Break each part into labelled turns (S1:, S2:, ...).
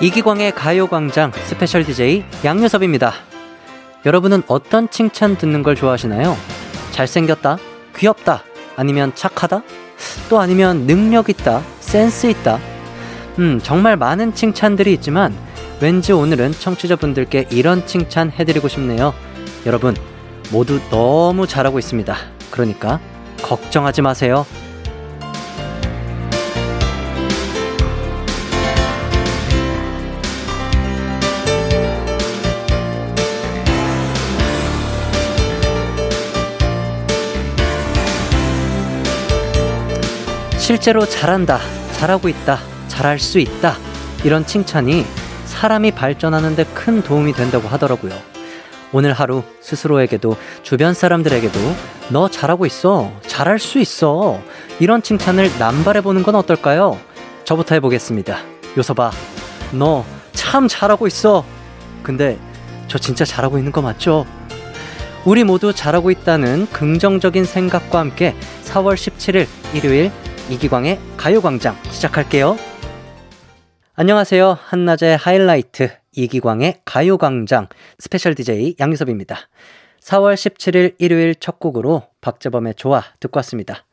S1: 이기광의 가요광장 스페셜 DJ 양요섭입니다. 여러분은 어떤 칭찬 듣는 걸 좋아하시나요? 잘생겼다? 귀엽다? 아니면 착하다? 또 아니면 능력 있다? 센스 있다? 음, 정말 많은 칭찬들이 있지만 왠지 오늘은 청취자분들께 이런 칭찬 해드리고 싶네요. 여러분, 모두 너무 잘하고 있습니다. 그러니까 걱정하지 마세요. 실제로 잘한다, 잘하고 있다, 잘할 수 있다. 이런 칭찬이 사람이 발전하는데 큰 도움이 된다고 하더라고요. 오늘 하루 스스로에게도 주변 사람들에게도 너 잘하고 있어. 잘할 수 있어. 이런 칭찬을 남발해 보는 건 어떨까요? 저부터 해보겠습니다. 요서봐. 너 참 잘하고 있어. 근데 저 진짜 잘하고 있는 거 맞죠? 우리 모두 잘하고 있다는 긍정적인 생각과 함께 4월 17일 일요일 이기광의 가요광장 시작할게요. 안녕하세요. 한낮의 하이라이트 이기광의 가요광장 스페셜 DJ 양요섭입니다. 4월 17일 일요일 첫 곡으로 박재범의 좋아 듣고 왔습니다.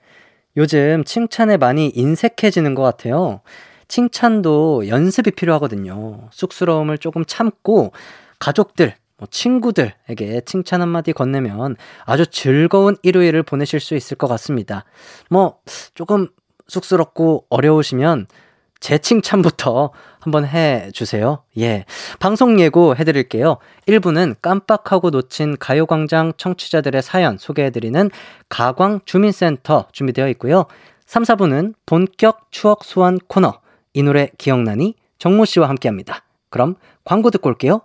S1: 요즘 칭찬에 많이 인색해지는 것 같아요. 칭찬도 연습이 필요하거든요. 쑥스러움을 조금 참고 가족들, 뭐 친구들에게 칭찬 한마디 건네면 아주 즐거운 일요일을 보내실 수 있을 것 같습니다. 뭐, 조금 쑥스럽고 어려우시면 제 칭찬부터 한번 해 주세요. 예. 방송 예고 해드릴게요. 1부는 깜빡하고 놓친 가요광장 청취자들의 사연 소개해드리는 가광 주민센터 준비되어 있고요. 3, 4부는 본격 추억 소환 코너. 이 노래 기억나니? 정모 씨와 함께 합니다. 그럼 광고 듣고 올게요.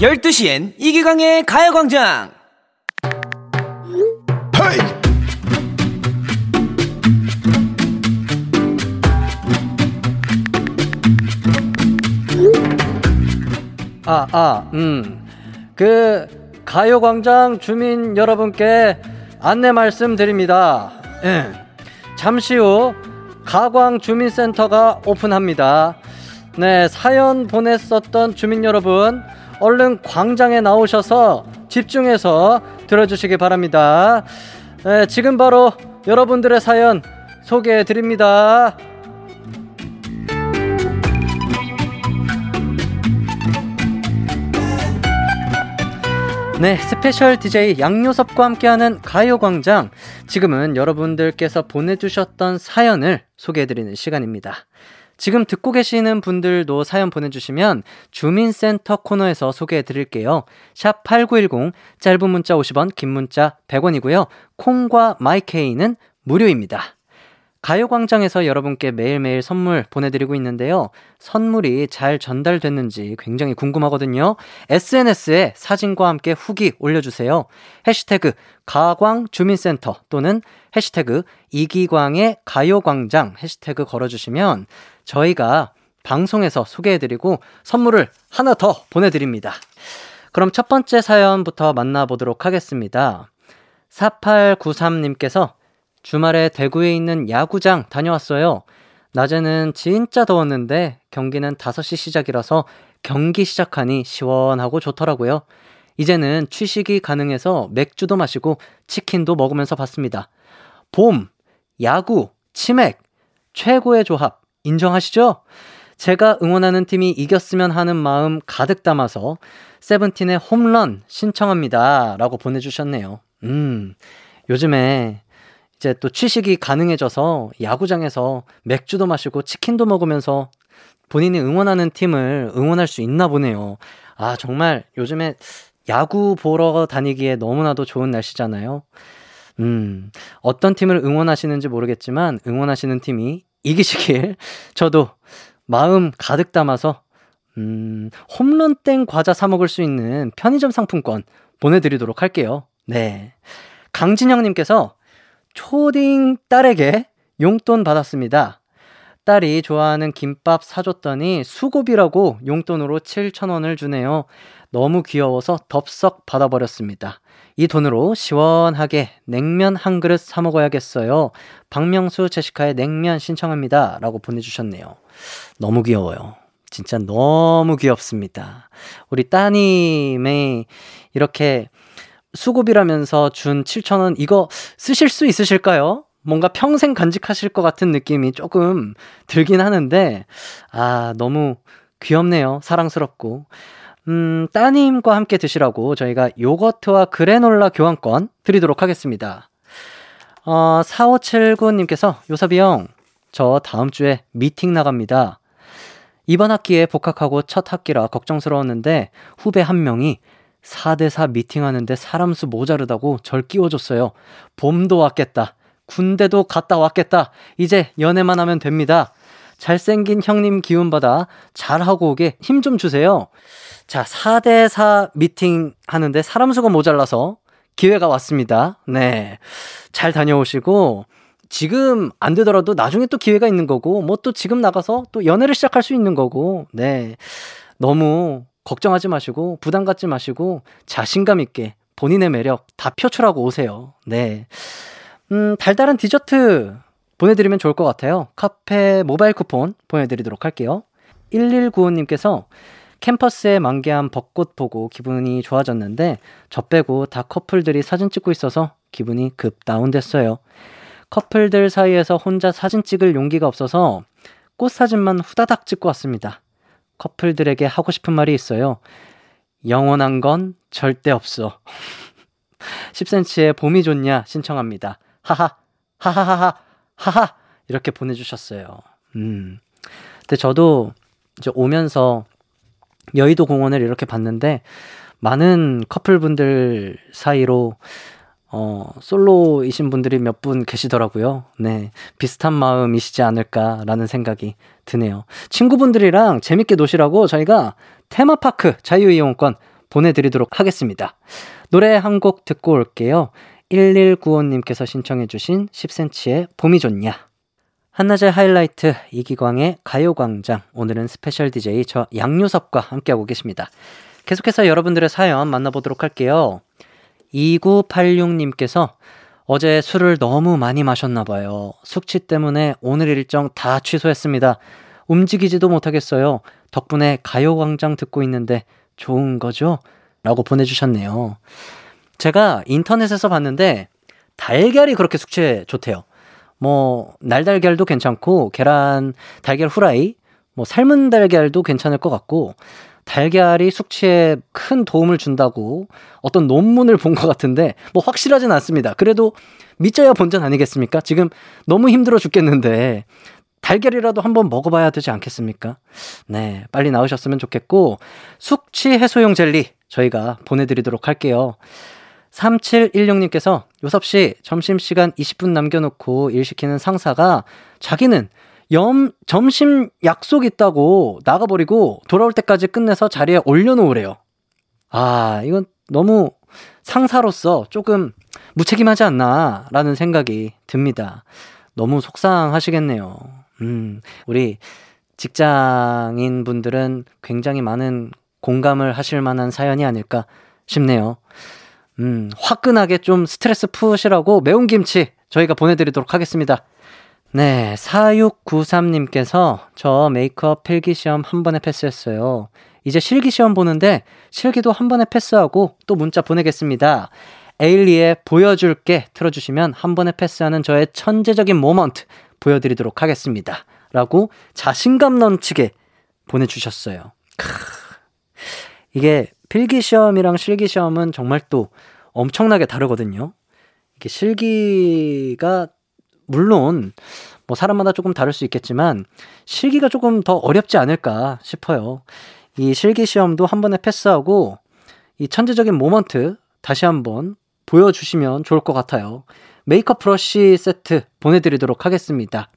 S2: 12시엔 이기광의 가요광장! 헤이!
S1: 아, 아, 음. 그, 가요광장 주민 여러분께 안내 말씀 드립니다. 예. 잠시 후 가광 주민센터가 오픈합니다. 네, 사연 보냈었던 주민 여러분, 얼른 광장에 나오셔서 집중해서 들어주시기 바랍니다. 네, 지금 바로 여러분들의 사연 소개해 드립니다. 네, 스페셜 DJ 양요섭과 함께하는 가요광장. 지금은 여러분들께서 보내주셨던 사연을 소개해드리는 시간입니다. 지금 듣고 계시는 분들도 사연 보내주시면 주민센터 코너에서 소개해 드릴게요. 샵 8910, 짧은 문자 50원, 긴 문자 100원이고요. 콩과 마이케이는 무료입니다. 가요광장에서 여러분께 매일매일 선물 보내드리고 있는데요. 선물이 잘 전달됐는지 굉장히 궁금하거든요. SNS에 사진과 함께 후기 올려주세요. 해시태그 가광주민센터 또는 해시태그 이기광의 가요광장 해시태그 걸어주시면 저희가 방송에서 소개해드리고 선물을 하나 더 보내드립니다. 그럼 첫 번째 사연부터 만나보도록 하겠습니다. 4893님께서 주말에 대구에 있는 야구장 다녀왔어요. 낮에는 진짜 더웠는데 경기는 5시 시작이라서 경기 시작하니 시원하고 좋더라고요. 이제는 취식이 가능해서 맥주도 마시고 치킨도 먹으면서 봤습니다. 봄, 야구, 치맥, 최고의 조합. 인정하시죠? 제가 응원하는 팀이 이겼으면 하는 마음 가득 담아서 세븐틴의 홈런 신청합니다. 라고 보내주셨네요. 음, 요즘에 이제 또 취식이 가능해져서 야구장에서 맥주도 마시고 치킨도 먹으면서 본인이 응원하는 팀을 응원할 수 있나 보네요. 아, 정말 요즘에 야구 보러 다니기에 너무나도 좋은 날씨잖아요. 음, 어떤 팀을 응원하시는지 모르겠지만 응원하시는 팀이 이기시길 저도 마음 가득 담아서 음, 홈런땡 과자 사 먹을 수 있는 편의점 상품권 보내드리도록 할게요. 네. 강진영님께서 초딩 딸에게 용돈 받았습니다. 딸이 좋아하는 김밥 사줬더니 수고비라고 용돈으로 7,000원을 주네요. 너무 귀여워서 덥석 받아버렸습니다. 이 돈으로 시원하게 냉면 한 그릇 사 먹어야겠어요. 박명수 제시카의 냉면 신청합니다. 라고 보내주셨네요. 너무 귀여워요. 진짜 너무 귀엽습니다. 우리 따님의 이렇게 수고비라면서 준 7,000원 이거 쓰실 수 있으실까요? 뭔가 평생 간직하실 것 같은 느낌이 조금 들긴 하는데, 아, 너무 귀엽네요. 사랑스럽고. 음, 따님과 함께 드시라고 저희가 요거트와 그래놀라 교환권 드리도록 하겠습니다. 어, 4579님께서 요섭이 형, 저 다음 주에 미팅 나갑니다. 이번 학기에 복학하고 첫 학기라 걱정스러웠는데 후배 한 명이 4대4 미팅하는데 사람 수 모자르다고 절 끼워줬어요. 봄도 왔겠다. 군대도 갔다 왔겠다. 이제 연애만 하면 됩니다. 잘생긴 형님 기운 받아 잘하고 오게 힘 좀 주세요. 자, 4대4 미팅 하는데 사람 수가 모자라서 기회가 왔습니다. 네. 잘 다녀오시고, 지금 안 되더라도 나중에 또 기회가 있는 거고, 뭐 또 지금 나가서 또 연애를 시작할 수 있는 거고, 네. 너무 걱정하지 마시고, 부담 갖지 마시고, 자신감 있게 본인의 매력 다 표출하고 오세요. 네. 음, 달달한 디저트 보내드리면 좋을 것 같아요. 카페 모바일 쿠폰 보내드리도록 할게요. 1195님께서 캠퍼스에 만개한 벚꽃 보고 기분이 좋아졌는데 저 빼고 다 커플들이 사진 찍고 있어서 기분이 급 다운됐어요. 커플들 사이에서 혼자 사진 찍을 용기가 없어서 꽃 사진만 후다닥 찍고 왔습니다. 커플들에게 하고 싶은 말이 있어요. 영원한 건 절대 없어. 10cm의 봄이 좋냐 신청합니다. 하하, 하하하하, 하하! 이렇게 보내주셨어요. 음. 근데 저도 이제 오면서 여의도 공원을 이렇게 봤는데, 많은 커플분들 사이로, 어, 솔로이신 분들이 몇 분 계시더라고요. 네. 비슷한 마음이시지 않을까라는 생각이 드네요. 친구분들이랑 재밌게 노시라고 저희가 테마파크 자유이용권 보내드리도록 하겠습니다. 노래 한 곡 듣고 올게요. 1195님께서 신청해주신 10cm의 봄이 좋냐. 한낮의 하이라이트 이기광의 가요광장. 오늘은 스페셜 DJ 저 양요섭과 함께하고 계십니다. 계속해서 여러분들의 사연 만나보도록 할게요. 2986님께서 어제 술을 너무 많이 마셨나 봐요. 숙취 때문에 오늘 일정 다 취소했습니다. 움직이지도 못하겠어요. 덕분에 가요광장 듣고 있는데 좋은 거죠? 라고 보내주셨네요. 제가 인터넷에서 봤는데 달걀이 그렇게 숙취에 좋대요. 뭐 날달걀도 괜찮고 계란 달걀 후라이, 뭐 삶은 달걀도 괜찮을 것 같고 달걀이 숙취에 큰 도움을 준다고 어떤 논문을 본 것 같은데 뭐 확실하진 않습니다. 그래도 믿져야 본전 아니겠습니까? 지금 너무 힘들어 죽겠는데 달걀이라도 한번 먹어봐야 되지 않겠습니까? 네, 빨리 나오셨으면 좋겠고 숙취 해소용 젤리 저희가 보내드리도록 할게요. 3716님께서 요섭씨 점심시간 20분 남겨놓고 일 시키는 상사가 자기는 염, 점심 약속 있다고 나가버리고 돌아올 때까지 끝내서 자리에 올려놓으래요. 아, 이건 너무 상사로서 조금 무책임하지 않나 라는 생각이 듭니다. 너무 속상하시겠네요. 음, 우리 직장인 분들은 굉장히 많은 공감을 하실 만한 사연이 아닐까 싶네요. 음, 화끈하게 좀 스트레스 푸시라고 매운 김치 저희가 보내드리도록 하겠습니다. 네, 4693님께서 저 메이크업 필기 시험 한 번에 패스했어요. 이제 실기 시험 보는데 실기도 한 번에 패스하고 또 문자 보내겠습니다. 에일리의 보여줄게 틀어주시면 한 번에 패스하는 저의 천재적인 moment 보여드리도록 하겠습니다. 라고 자신감 넘치게 보내주셨어요. 크. 이게 필기 시험이랑 실기 시험은 정말 또 엄청나게 다르거든요. 이게 실기가 물론 뭐 사람마다 조금 다를 수 있겠지만 실기가 조금 더 어렵지 않을까 싶어요. 이 실기 시험도 한 번에 패스하고 이 천재적인 모먼트 다시 한번 보여주시면 좋을 것 같아요. 메이크업 브러쉬 세트 보내드리도록 하겠습니다.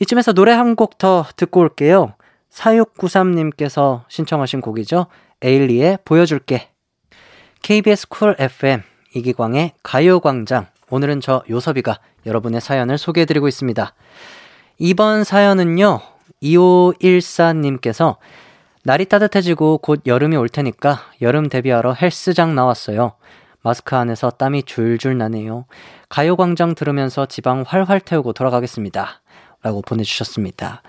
S1: 이쯤에서 노래 한 곡 더 듣고 올게요. 4693님께서 신청하신 곡이죠. 에일리의 보여줄게. KBS 쿨 FM 이기광의 가요광장. 오늘은 저 요섭이가 여러분의 사연을 소개해드리고 있습니다. 이번 사연은요, 2514님께서 날이 따뜻해지고 곧 여름이 올 테니까 여름 대비하러 헬스장 나왔어요. 마스크 안에서 땀이 줄줄 나네요. 가요광장 들으면서 지방 활활 태우고 돌아가겠습니다. 라고 보내주셨습니다.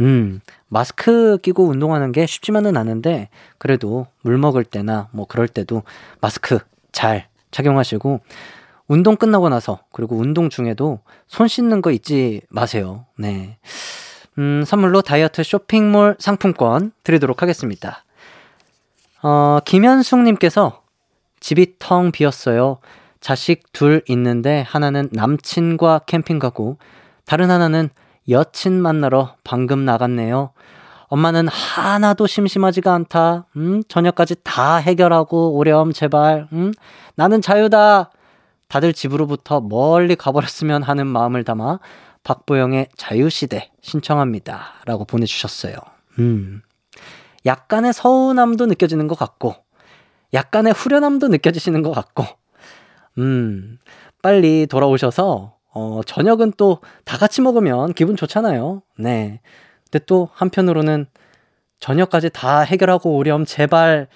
S1: 음, 마스크 끼고 운동하는 게 쉽지만은 않은데, 그래도 물 먹을 때나 뭐 그럴 때도 마스크 잘 착용하시고, 운동 끝나고 나서, 그리고 운동 중에도 손 씻는 거 잊지 마세요. 네. 음, 선물로 다이어트 쇼핑몰 상품권 드리도록 하겠습니다. 어, 김현숙 님께서 집이 텅 비었어요. 자식 둘 있는데 하나는 남친과 캠핑 가고 다른 하나는 여친 만나러 방금 나갔네요. 엄마는 하나도 심심하지가 않다. 음, 저녁까지 다 해결하고 오렴 제발. 음, 나는 자유다. 다들 집으로부터 멀리 가버렸으면 하는 마음을 담아 박보영의 자유시대 신청합니다. 라고 보내주셨어요. 음. 약간의 서운함도 느껴지는 것 같고, 약간의 후련함도 느껴지시는 것 같고, 음, 빨리 돌아오셔서, 어, 저녁은 또 다 같이 먹으면 기분 좋잖아요. 네. 근데 또 한편으로는 저녁까지 다 해결하고 오렴, 제발,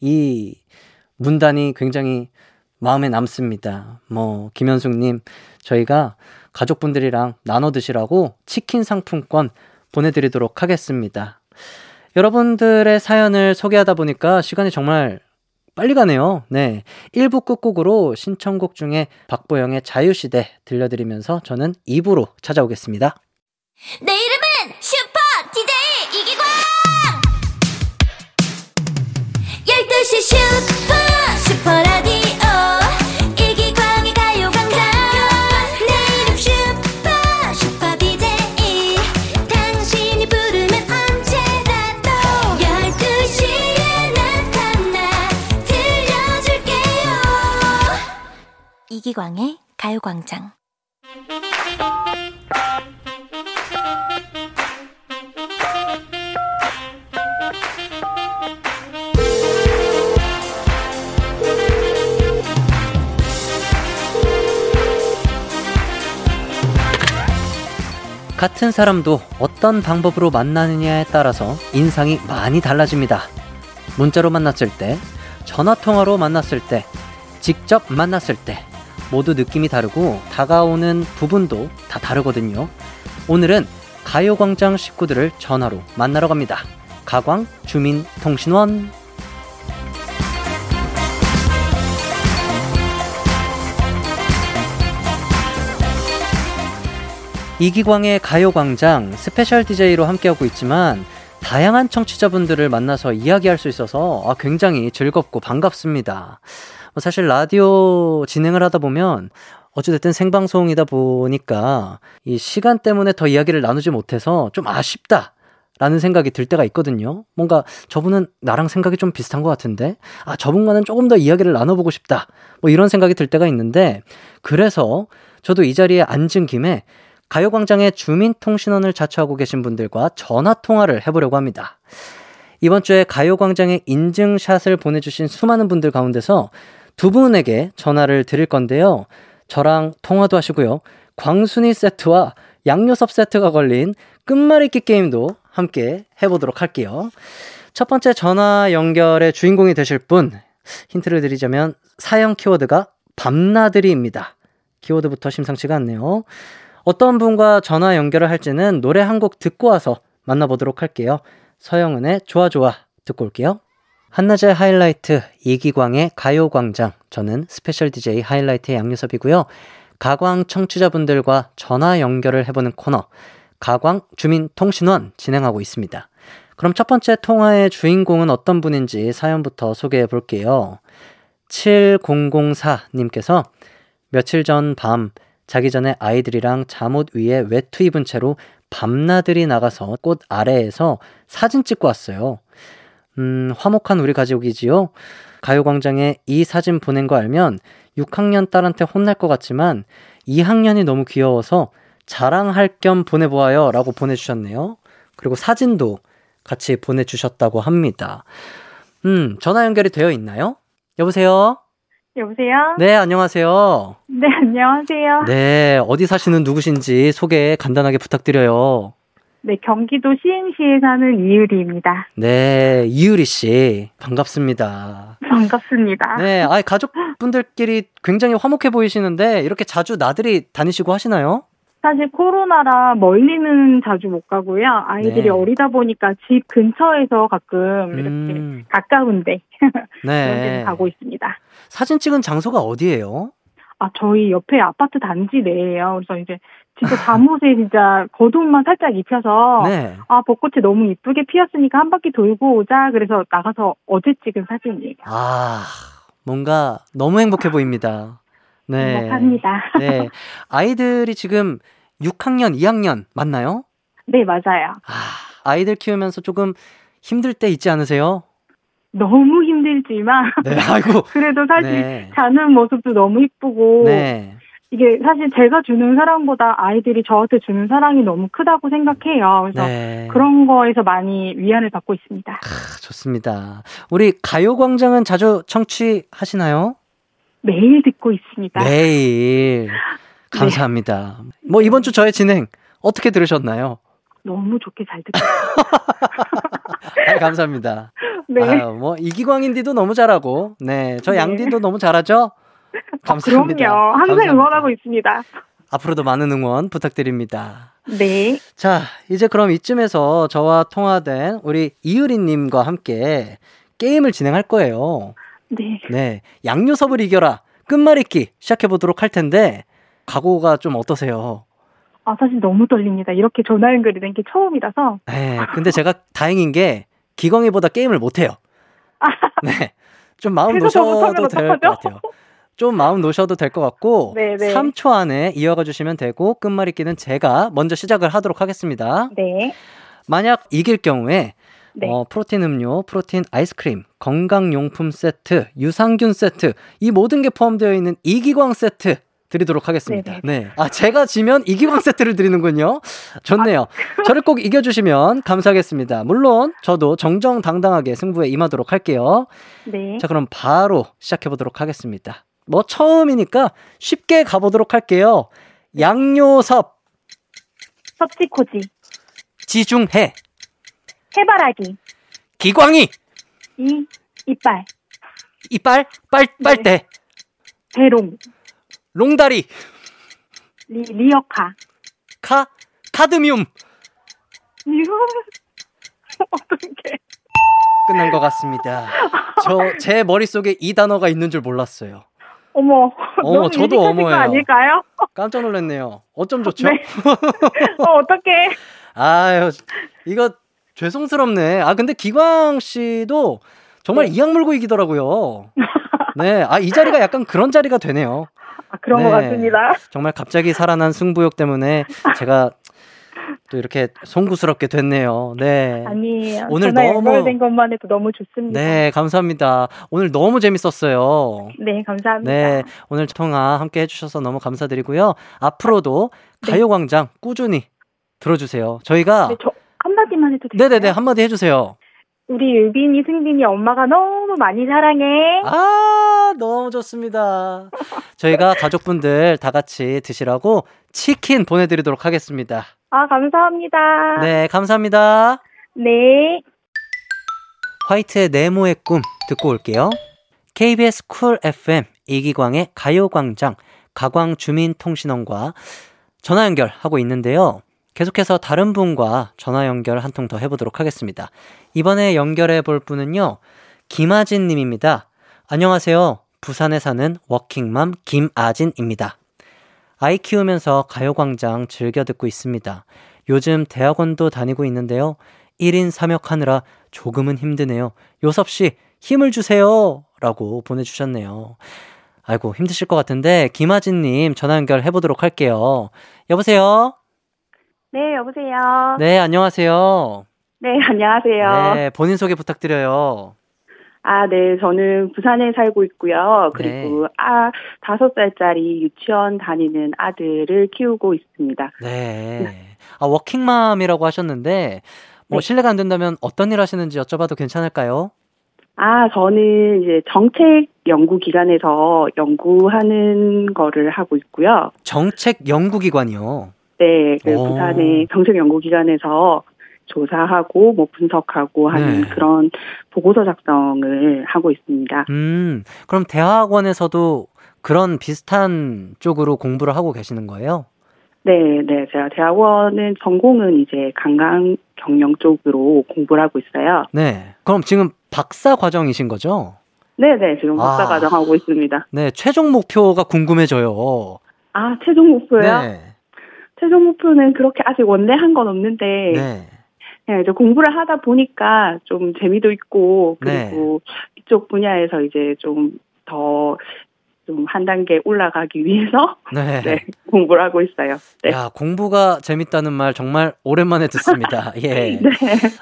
S1: 이 문단이 굉장히 마음에 남습니다. 뭐, 김현숙님, 저희가 가족분들이랑 나눠 드시라고 치킨 상품권 보내드리도록 하겠습니다. 여러분들의 사연을 소개하다 보니까 시간이 정말 빨리 가네요. 네. 1부 끝곡으로 신청곡 중에 박보영의 자유시대 들려드리면서 저는 2부로 찾아오겠습니다.
S3: 내 이름은 슈퍼 DJ 이기광! 12시 슈퍼 이기광의 가요광장
S1: 같은 사람도 어떤 방법으로 만나느냐에 따라서 인상이 많이 달라집니다. 문자로 만났을 때, 전화통화로 만났을 때, 직접 만났을 때, 모두 느낌이 다르고 다가오는 부분도 다 다르거든요. 오늘은 가요광장 식구들을 전화로 만나러 갑니다. 가광 주민통신원. 이기광의 가요광장 스페셜 DJ로 함께하고 있지만 다양한 청취자분들을 만나서 이야기할 수 있어서 아, 굉장히 즐겁고 반갑습니다. 뭐 사실 라디오 진행을 하다 보면 어찌됐든 생방송이다 보니까 이 시간 때문에 더 이야기를 나누지 못해서 좀 아쉽다. 라는 생각이 들 때가 있거든요. 뭔가 저분은 나랑 생각이 좀 비슷한 것 같은데, 아, 저분과는 조금 더 이야기를 나눠보고 싶다. 뭐 이런 생각이 들 때가 있는데, 그래서 저도 이 자리에 앉은 김에 가요광장의 주민통신원을 자처하고 계신 분들과 전화통화를 해보려고 합니다. 이번 주에 가요광장의 인증샷을 보내주신 수많은 분들 가운데서 두 분에게 전화를 드릴 건데요. 저랑 통화도 하시고요. 광순이 세트와 양요섭 세트가 걸린 끝말잇기 게임도 함께 해보도록 할게요. 첫 번째 전화 연결의 주인공이 되실 분, 힌트를 드리자면 사형 키워드가 밤나들이입니다. 키워드부터 심상치가 않네요. 어떤 분과 전화 연결을 할지는 노래 한 곡 듣고 와서 만나보도록 할게요. 서영은의 좋아 좋아 듣고 올게요. 한낮의 하이라이트 이기광의 가요광장 저는 스페셜 DJ 하이라이트의 양요섭이고요. 가광 청취자분들과 전화 연결을 해보는 코너 가광 주민통신원 진행하고 있습니다. 그럼 첫 번째 통화의 주인공은 어떤 분인지 사연부터 소개해 볼게요. 7004님께서 며칠 전 밤 자기 전에 아이들이랑 잠옷 위에 외투 입은 채로 밤나들이 나가서 꽃 아래에서 사진 찍고 왔어요. 음, 화목한 우리 가족이지요? 가요광장에 이 사진 보낸 거 알면 6학년 딸한테 혼날 것 같지만 2학년이 너무 귀여워서 자랑할 겸 보내보아요. 라고 보내주셨네요. 그리고 사진도 같이 보내주셨다고 합니다. 음, 전화 연결이 되어 있나요? 여보세요?
S4: 여보세요?
S1: 네, 안녕하세요.
S4: 네, 안녕하세요.
S1: 네, 어디 사시는 누구신지 소개 간단하게 부탁드려요.
S4: 네, 경기도 시흥시에 사는 이유리입니다.
S1: 네, 이유리 씨. 반갑습니다.
S4: 반갑습니다.
S1: 네, 아 가족분들끼리 굉장히 화목해 보이시는데 이렇게 자주 나들이 다니시고 하시나요?
S4: 사실 코로나라 멀리는 자주 못 가고요. 아이들이
S1: 네.
S4: 어리다 보니까 집 근처에서 가끔 이렇게
S1: 음,
S4: 가까운데
S1: 네.
S4: 가고 있습니다.
S1: 사진 찍은 장소가 어디예요?
S4: 아, 저희 옆에 아파트 단지 내에요. 그래서 이제 진짜 잠옷에 진짜 겉옷만 살짝 입혀서
S1: 네.
S4: 아, 벚꽃이 너무 이쁘게 피었으니까 한 바퀴 돌고 오자. 그래서 나가서 어제 찍은 사진이에요.
S1: 아, 뭔가 너무 행복해 보입니다. 네.
S4: 행복합니다.
S1: 네. 아이들이 지금 6학년, 2학년 맞나요?
S4: 네, 맞아요.
S1: 아, 아이들 키우면서 조금 힘들 때 있지 않으세요?
S4: 너무 힘들지만
S1: 네, 아이고.
S4: 그래도 사실
S1: 네.
S4: 자는 모습도 너무 이쁘고
S1: 네.
S4: 이게 사실 제가 주는 사랑보다 아이들이 저한테 주는 사랑이 너무 크다고 생각해요. 그래서
S1: 네.
S4: 그런 거에서 많이 위안을 받고 있습니다.
S1: 아, 좋습니다. 우리 가요광장은 자주 청취하시나요?
S4: 매일 듣고 있습니다.
S1: 네. 매일. 감사합니다. 뭐 이번 주 저의 진행 어떻게 들으셨나요?
S4: 너무 좋게 잘 듣고.
S1: 아, 감사합니다.
S4: 네.
S1: 아유, 뭐 이기광인디도 너무 잘하고, 네, 저
S4: 네.
S1: 양디도 너무 잘하죠. 감사합니다.
S4: 그럼요. 항상
S1: 감사합니다.
S4: 응원하고 있습니다.
S1: 앞으로도 많은 응원 부탁드립니다.
S4: 네.
S1: 자, 이제 그럼 이쯤에서 저와 통화된 우리 이유리님과 함께 게임을 진행할 거예요.
S4: 네.
S1: 네, 양요섭을 이겨라 끝말잇기 시작해 보도록 할 텐데 각오가 좀 어떠세요?
S4: 아, 사실 너무 떨립니다. 이렇게 전화 연결이 된 게 처음이라서.
S1: 네, 근데 제가 다행인 게 기광이보다 게임을 못해요. 네, 좀 마음 놓으셔도 될 것? 같아요. 좀 마음 놓으셔도 될 것 같고
S4: 네, 네.
S1: 3초 안에 이어가 주시면 되고 끝말잇기는 제가 먼저 시작을 하도록 하겠습니다.
S4: 네.
S1: 만약 이길 경우에
S4: 네.
S1: 어, 프로틴 음료, 프로틴 아이스크림, 건강용품 세트, 유산균 세트 이 모든 게 포함되어 있는 이기광 세트 드리도록 하겠습니다. 네. 아, 제가 지면 이기광 세트를 드리는군요. 좋네요. 저를 꼭 이겨주시면 감사하겠습니다. 물론 저도 정정당당하게 승부에 임하도록 할게요.
S4: 네.
S1: 자, 그럼 바로 시작해보도록 하겠습니다. 뭐 처음이니까 쉽게 가보도록 할게요. 양요섭,
S4: 섭지코지.
S1: 지중해,
S4: 해바라기.
S1: 기광이,
S4: 이. 이빨.
S1: 이빨, 빨, 빨대,
S4: 대롱.
S1: 롱다리,
S4: 리, 리어카.
S1: 카, 카드뮴.
S4: 어떻게?
S1: 끝난 것 같습니다. 저 제 머릿속에 이 단어가 있는 줄 몰랐어요.
S4: 어머.
S1: 어머,
S4: 너무
S1: 저도 어머예요.
S4: 거 아닐까요?
S1: 깜짝 놀랐네요. 어쩜 좋죠?
S4: 네. 어, 어떡해.
S1: 아유, 이거 죄송스럽네. 아, 근데 기광 씨도 정말
S4: 네.
S1: 이악 물고 이기더라고요. 네. 아, 이 자리가 약간 그런 자리가 되네요.
S4: 아, 그런
S1: 네.
S4: 것 같습니다.
S1: 정말 갑자기 살아난 승부욕 때문에 제가 또 이렇게 송구스럽게 됐네요. 네.
S4: 아니에요.
S1: 오늘 너무-
S4: 연결된 것만 해도 너무 좋습니다.
S1: 네, 감사합니다. 오늘 너무 재밌었어요.
S4: 네, 감사합니다.
S1: 네, 오늘 통화 함께 해주셔서 너무 감사드리고요. 앞으로도
S4: 네.
S1: 가요광장 꾸준히 들어주세요. 저희가
S4: 네, 저 한마디만 해도 될까요?
S1: 네네네 한마디 해주세요.
S4: 우리 유빈이, 승빈이 엄마가 너무 많이 사랑해.
S1: 아 너무 좋습니다. 저희가 가족분들 다 같이 드시라고 치킨 보내드리도록 하겠습니다.
S4: 아, 감사합니다.
S1: 네, 감사합니다.
S4: 네.
S1: 화이트의 네모의 꿈 듣고 올게요. KBS 쿨 FM 이기광의 가요광장 가광주민통신원과 전화 연결하고 있는데요. 계속해서 다른 분과 전화 연결 한 통 더 해보도록 하겠습니다. 이번에 연결해 볼 분은요, 김아진 님입니다. 안녕하세요. 부산에 사는 워킹맘 김아진입니다. 아이 키우면서 가요광장 즐겨 듣고 있습니다. 요즘 대학원도 다니고 있는데요. 1인 3역 하느라 조금은 힘드네요. 요섭씨, 힘을 주세요! 라고 보내주셨네요. 아이고, 힘드실 것 같은데, 김아진님 전화 연결해 보도록 할게요. 여보세요?
S4: 네, 여보세요.
S1: 네, 안녕하세요.
S4: 네, 안녕하세요.
S1: 네, 본인 소개 부탁드려요.
S4: 아, 네, 저는 부산에 살고 있고요. 그리고 아, 다섯 살짜리 유치원 다니는 아들을 키우고 있습니다.
S1: 네. 아, 워킹맘이라고 하셨는데, 뭐,
S4: 네.
S1: 실례가 안 된다면 어떤 일 하시는지 여쭤봐도 괜찮을까요?
S5: 아, 저는 이제 정책 연구 기관에서 연구하는 거를 하고 있고요.
S1: 정책 연구기관이요.
S5: 네, 그
S1: 오.
S5: 부산의 정책 연구 기관에서 조사하고 뭐 분석하고 하는
S1: 네.
S5: 그런 보고서 작성을 하고 있습니다.
S1: 음, 그럼 대학원에서도 그런 비슷한 쪽으로 공부를 하고 계시는 거예요?
S5: 네, 네, 제가 대학원은 전공은 이제 관광 경영 쪽으로 공부를 하고 있어요.
S1: 네. 그럼 지금 박사 과정이신 거죠?
S5: 네, 네, 지금 박사
S1: 아.
S5: 과정 하고 있습니다.
S1: 네, 최종 목표가 궁금해져요.
S5: 아, 최종 목표요?
S1: 네.
S5: 최종 목표는 그렇게 아직 원래 한 건 없는데
S1: 네.
S5: 그냥 이제 공부를 하다 보니까 좀 재미도 있고 그리고 이쪽 분야에서 이제 좀 더 좀 한 단계 올라가기 위해서
S1: 네.
S5: 네, 공부를 하고 있어요. 네.
S1: 야, 공부가 재밌다는 말 정말 오랜만에 듣습니다. 예.
S5: 네.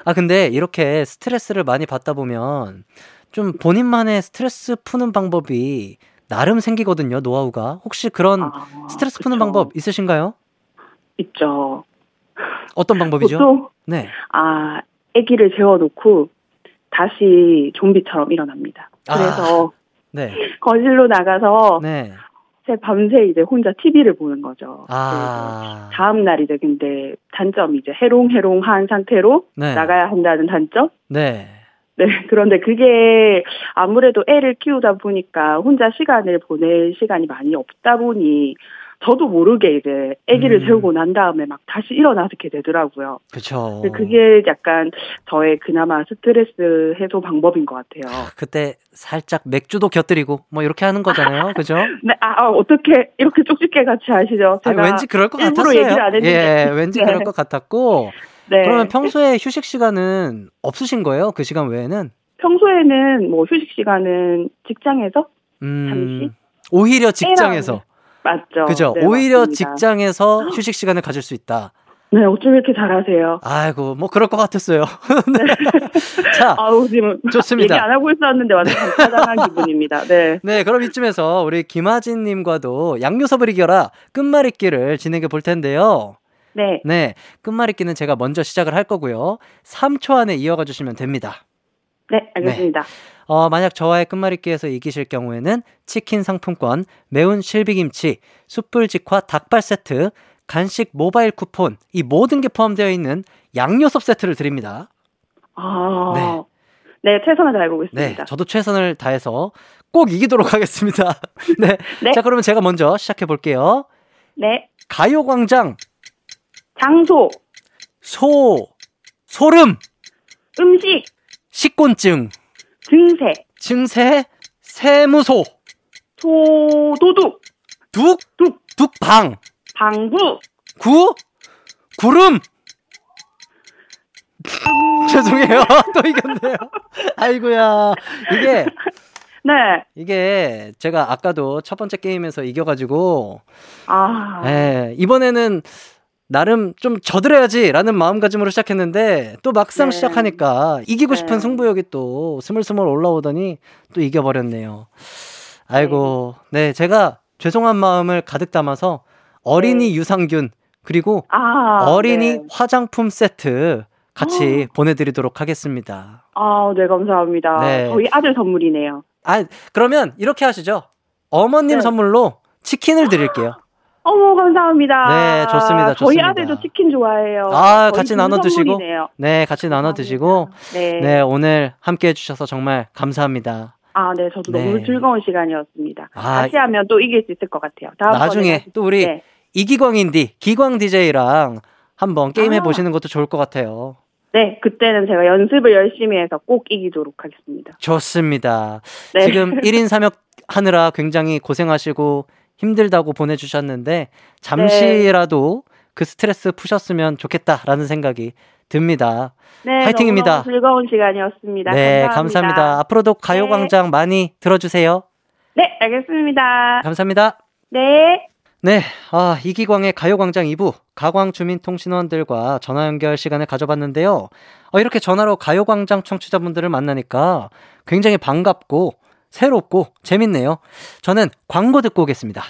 S1: 아, 근데 이렇게 스트레스를 많이 받다 보면 좀 본인만의 스트레스 푸는 방법이 나름 생기거든요, 노하우가. 혹시 그런
S5: 아,
S1: 스트레스 푸는
S5: 그쵸.
S1: 방법 있으신가요?
S5: 있죠.
S1: 어떤 방법이죠?
S5: 보통
S1: 네.
S5: 아 아기를 재워놓고 다시 좀비처럼 일어납니다.
S1: 아.
S5: 그래서
S1: 네.
S5: 거실로 나가서
S1: 네.
S5: 제 밤새 이제 혼자 TV를 보는 거죠.
S1: 아.
S5: 다음 날 이제 근데 단점이 이제 해롱해롱한 상태로
S1: 네.
S5: 나가야 한다는 단점?
S1: 네.
S5: 네, 그런데 그게 아무래도 애를 키우다 보니까 혼자 시간을 보낼 시간이 많이 없다 보니 저도 모르게 이제 아기를
S1: 음.
S5: 재우고 난 다음에 막 다시 일어나게 되더라고요.
S1: 그쵸.
S5: 근데 그게 약간 저의 그나마 스트레스 해소 방법인 것 같아요.
S1: 그때 살짝 맥주도 곁들이고 뭐 이렇게 하는 거잖아요. 그죠?
S5: 네, 아, 아, 어떻게 이렇게 쪽집게 같이 하시죠?
S1: 아니,
S5: 제가
S1: 왠지 그럴 것 같았어요.
S5: 얘기를 안 했는데.
S1: 예, 왠지
S5: 네.
S1: 그럴 것 같았고.
S5: 네.
S1: 그러면 평소에 휴식 시간은 없으신 거예요? 그 시간 외에는?
S5: 평소에는 뭐 휴식 시간은 직장에서
S1: 음,
S5: 잠시?
S1: 오히려 직장에서.
S5: 맞죠?
S1: 그죠?
S5: 네,
S1: 오히려
S5: 맞습니다.
S1: 직장에서 휴식 시간을 가질 수 있다.
S5: 네, 어쩜 이렇게 잘하세요?
S1: 아이고, 뭐 그럴 것 같았어요. 네. 자,
S5: 아우 지금
S1: 좋습니다.
S5: 얘기 안 하고 있었는데 완전 짜장한 기분입니다. 네.
S1: 네, 그럼 이쯤에서 우리 김하진 님과도 양요섭을 이겨라 끝말잇기를 진행해 볼 텐데요.
S5: 네.
S1: 네, 끝말잇기는 제가 먼저 시작을 할 거고요. 3초 안에 이어가 주시면 됩니다.
S5: 네, 알겠습니다.
S1: 어, 만약 저와의 끝말잇기에서 이기실 경우에는 치킨 상품권, 매운 실비김치, 숯불 직화 닭발 세트, 간식 모바일 쿠폰, 이 모든 게 포함되어 있는 양요섭 세트를 드립니다.
S5: 아. 네. 최선을 다해
S1: 네,
S5: 보겠습니다.
S1: 저도 최선을 다해서 꼭 이기도록 하겠습니다. 네.
S5: 네.
S1: 자, 그러면 제가 먼저 시작해 볼게요.
S5: 네.
S1: 가요광장,
S5: 장소,
S1: 소, 소름,
S5: 음식,
S1: 식곤증,
S5: 증세,
S1: 증세, 세무소,
S5: 소도둑,
S1: 둑,
S5: 둑,
S1: 둑방,
S5: 방구,
S1: 구, 구름. 죄송해요. 또 이겼네요. 아이고야. 이게,
S5: 네.
S1: 이게 제가 아까도 첫 번째 게임에서 이겨가지고,
S5: 아.
S1: 예, 이번에는 나름 좀 져드려야지라는 마음가짐으로 시작했는데, 또 막상
S5: 네.
S1: 시작하니까 이기고
S5: 네.
S1: 싶은 승부욕이 또 스물스물 올라오더니 또 이겨버렸네요. 아이고, 네, 제가 죄송한 마음을 가득 담아서 어린이 유산균, 그리고
S5: 아.
S1: 어린이
S5: 네.
S1: 화장품 세트 같이 보내드리도록 하겠습니다.
S5: 아, 네, 감사합니다.
S1: 네.
S5: 저희 아들 선물이네요.
S1: 아, 그러면 이렇게 하시죠. 어머님
S5: 네.
S1: 선물로 치킨을 드릴게요.
S5: 어머, 감사합니다.
S1: 네, 좋습니다,
S5: 저희
S1: 좋습니다.
S5: 아들도 치킨 좋아해요.
S1: 아, 같이
S5: 그
S1: 나눠 드시고.
S5: 네,
S1: 같이 나눠 드시고,
S5: 네.
S1: 네, 오늘 함께 해주셔서 정말 감사합니다.
S5: 아, 네, 저도
S1: 네.
S5: 너무 즐거운 시간이었습니다.
S1: 아,
S5: 다시 하면 또 이길 수 있을 것 같아요.
S1: 나중에 또 우리
S5: 네.
S1: 이기광인디, 기광 DJ랑 한번 게임
S5: 아.
S1: 해보시는 것도 좋을 것 같아요.
S5: 네, 그때는 제가 연습을 열심히 해서 꼭 이기도록 하겠습니다.
S1: 좋습니다.
S5: 네.
S1: 지금 1인 3역 하느라 굉장히 고생하시고 힘들다고 보내주셨는데 잠시라도 그 스트레스 푸셨으면 좋겠다라는 생각이 듭니다.
S5: 네,
S1: 화이팅입니다.
S5: 즐거운 시간이었습니다.
S1: 네,
S5: 감사합니다.
S1: 감사합니다. 앞으로도 가요광장 많이 들어주세요.
S5: 네, 알겠습니다.
S1: 감사합니다.
S5: 네.
S1: 네, 아, 이기광의 가요광장 2부, 가광 주민통신원들과 전화 연결 시간을 가져봤는데요. 어, 이렇게 전화로 가요광장 청취자분들을 만나니까 굉장히 반갑고, 새롭고, 재밌네요. 저는 광고 듣고 오겠습니다.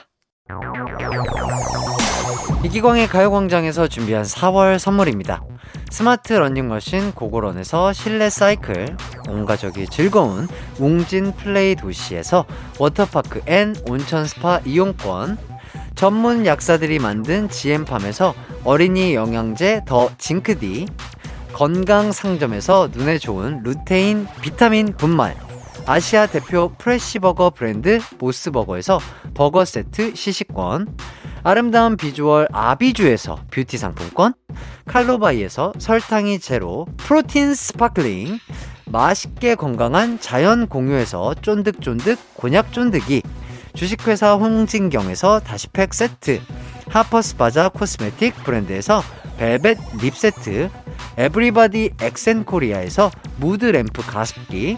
S6: 이기광의 가요광장에서 준비한 4월 선물입니다. 스마트 러닝머신 고고런에서 실내 사이클, 온 가족이 즐거운 웅진 플레이 도시에서 워터파크 and 온천 스파 이용권, 전문 약사들이 만든 지엠팜에서 어린이 영양제 더 징크디, 건강 상점에서 눈에 좋은 루테인 비타민 분말, 아시아 대표 프레시버거 브랜드 모스버거에서 버거 세트 시식권, 아름다운 비주얼 아비주에서 뷰티 상품권, 칼로바이에서 설탕이 제로 프로틴 스파클링, 맛있게 건강한 자연 공유에서 쫀득쫀득 곤약 쫀득이, 주식회사 홍진경에서 다시팩 세트, 하퍼스바자 코스메틱 브랜드에서 벨벳 립 세트, 에브리바디 엑센코리아에서 무드 램프 가습기,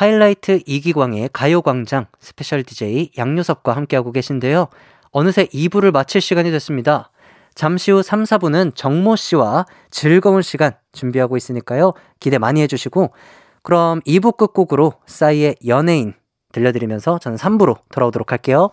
S1: 하이라이트 이기광의 가요광장 스페셜 DJ 양요섭과 함께하고 계신데요. 어느새 2부를 마칠 시간이 됐습니다. 잠시 후 3, 4부는 정모 씨와 즐거운 시간 준비하고 있으니까요. 기대 많이 해주시고, 그럼 2부 끝곡으로 싸이의 연예인 들려드리면서 저는 3부로 돌아오도록 할게요.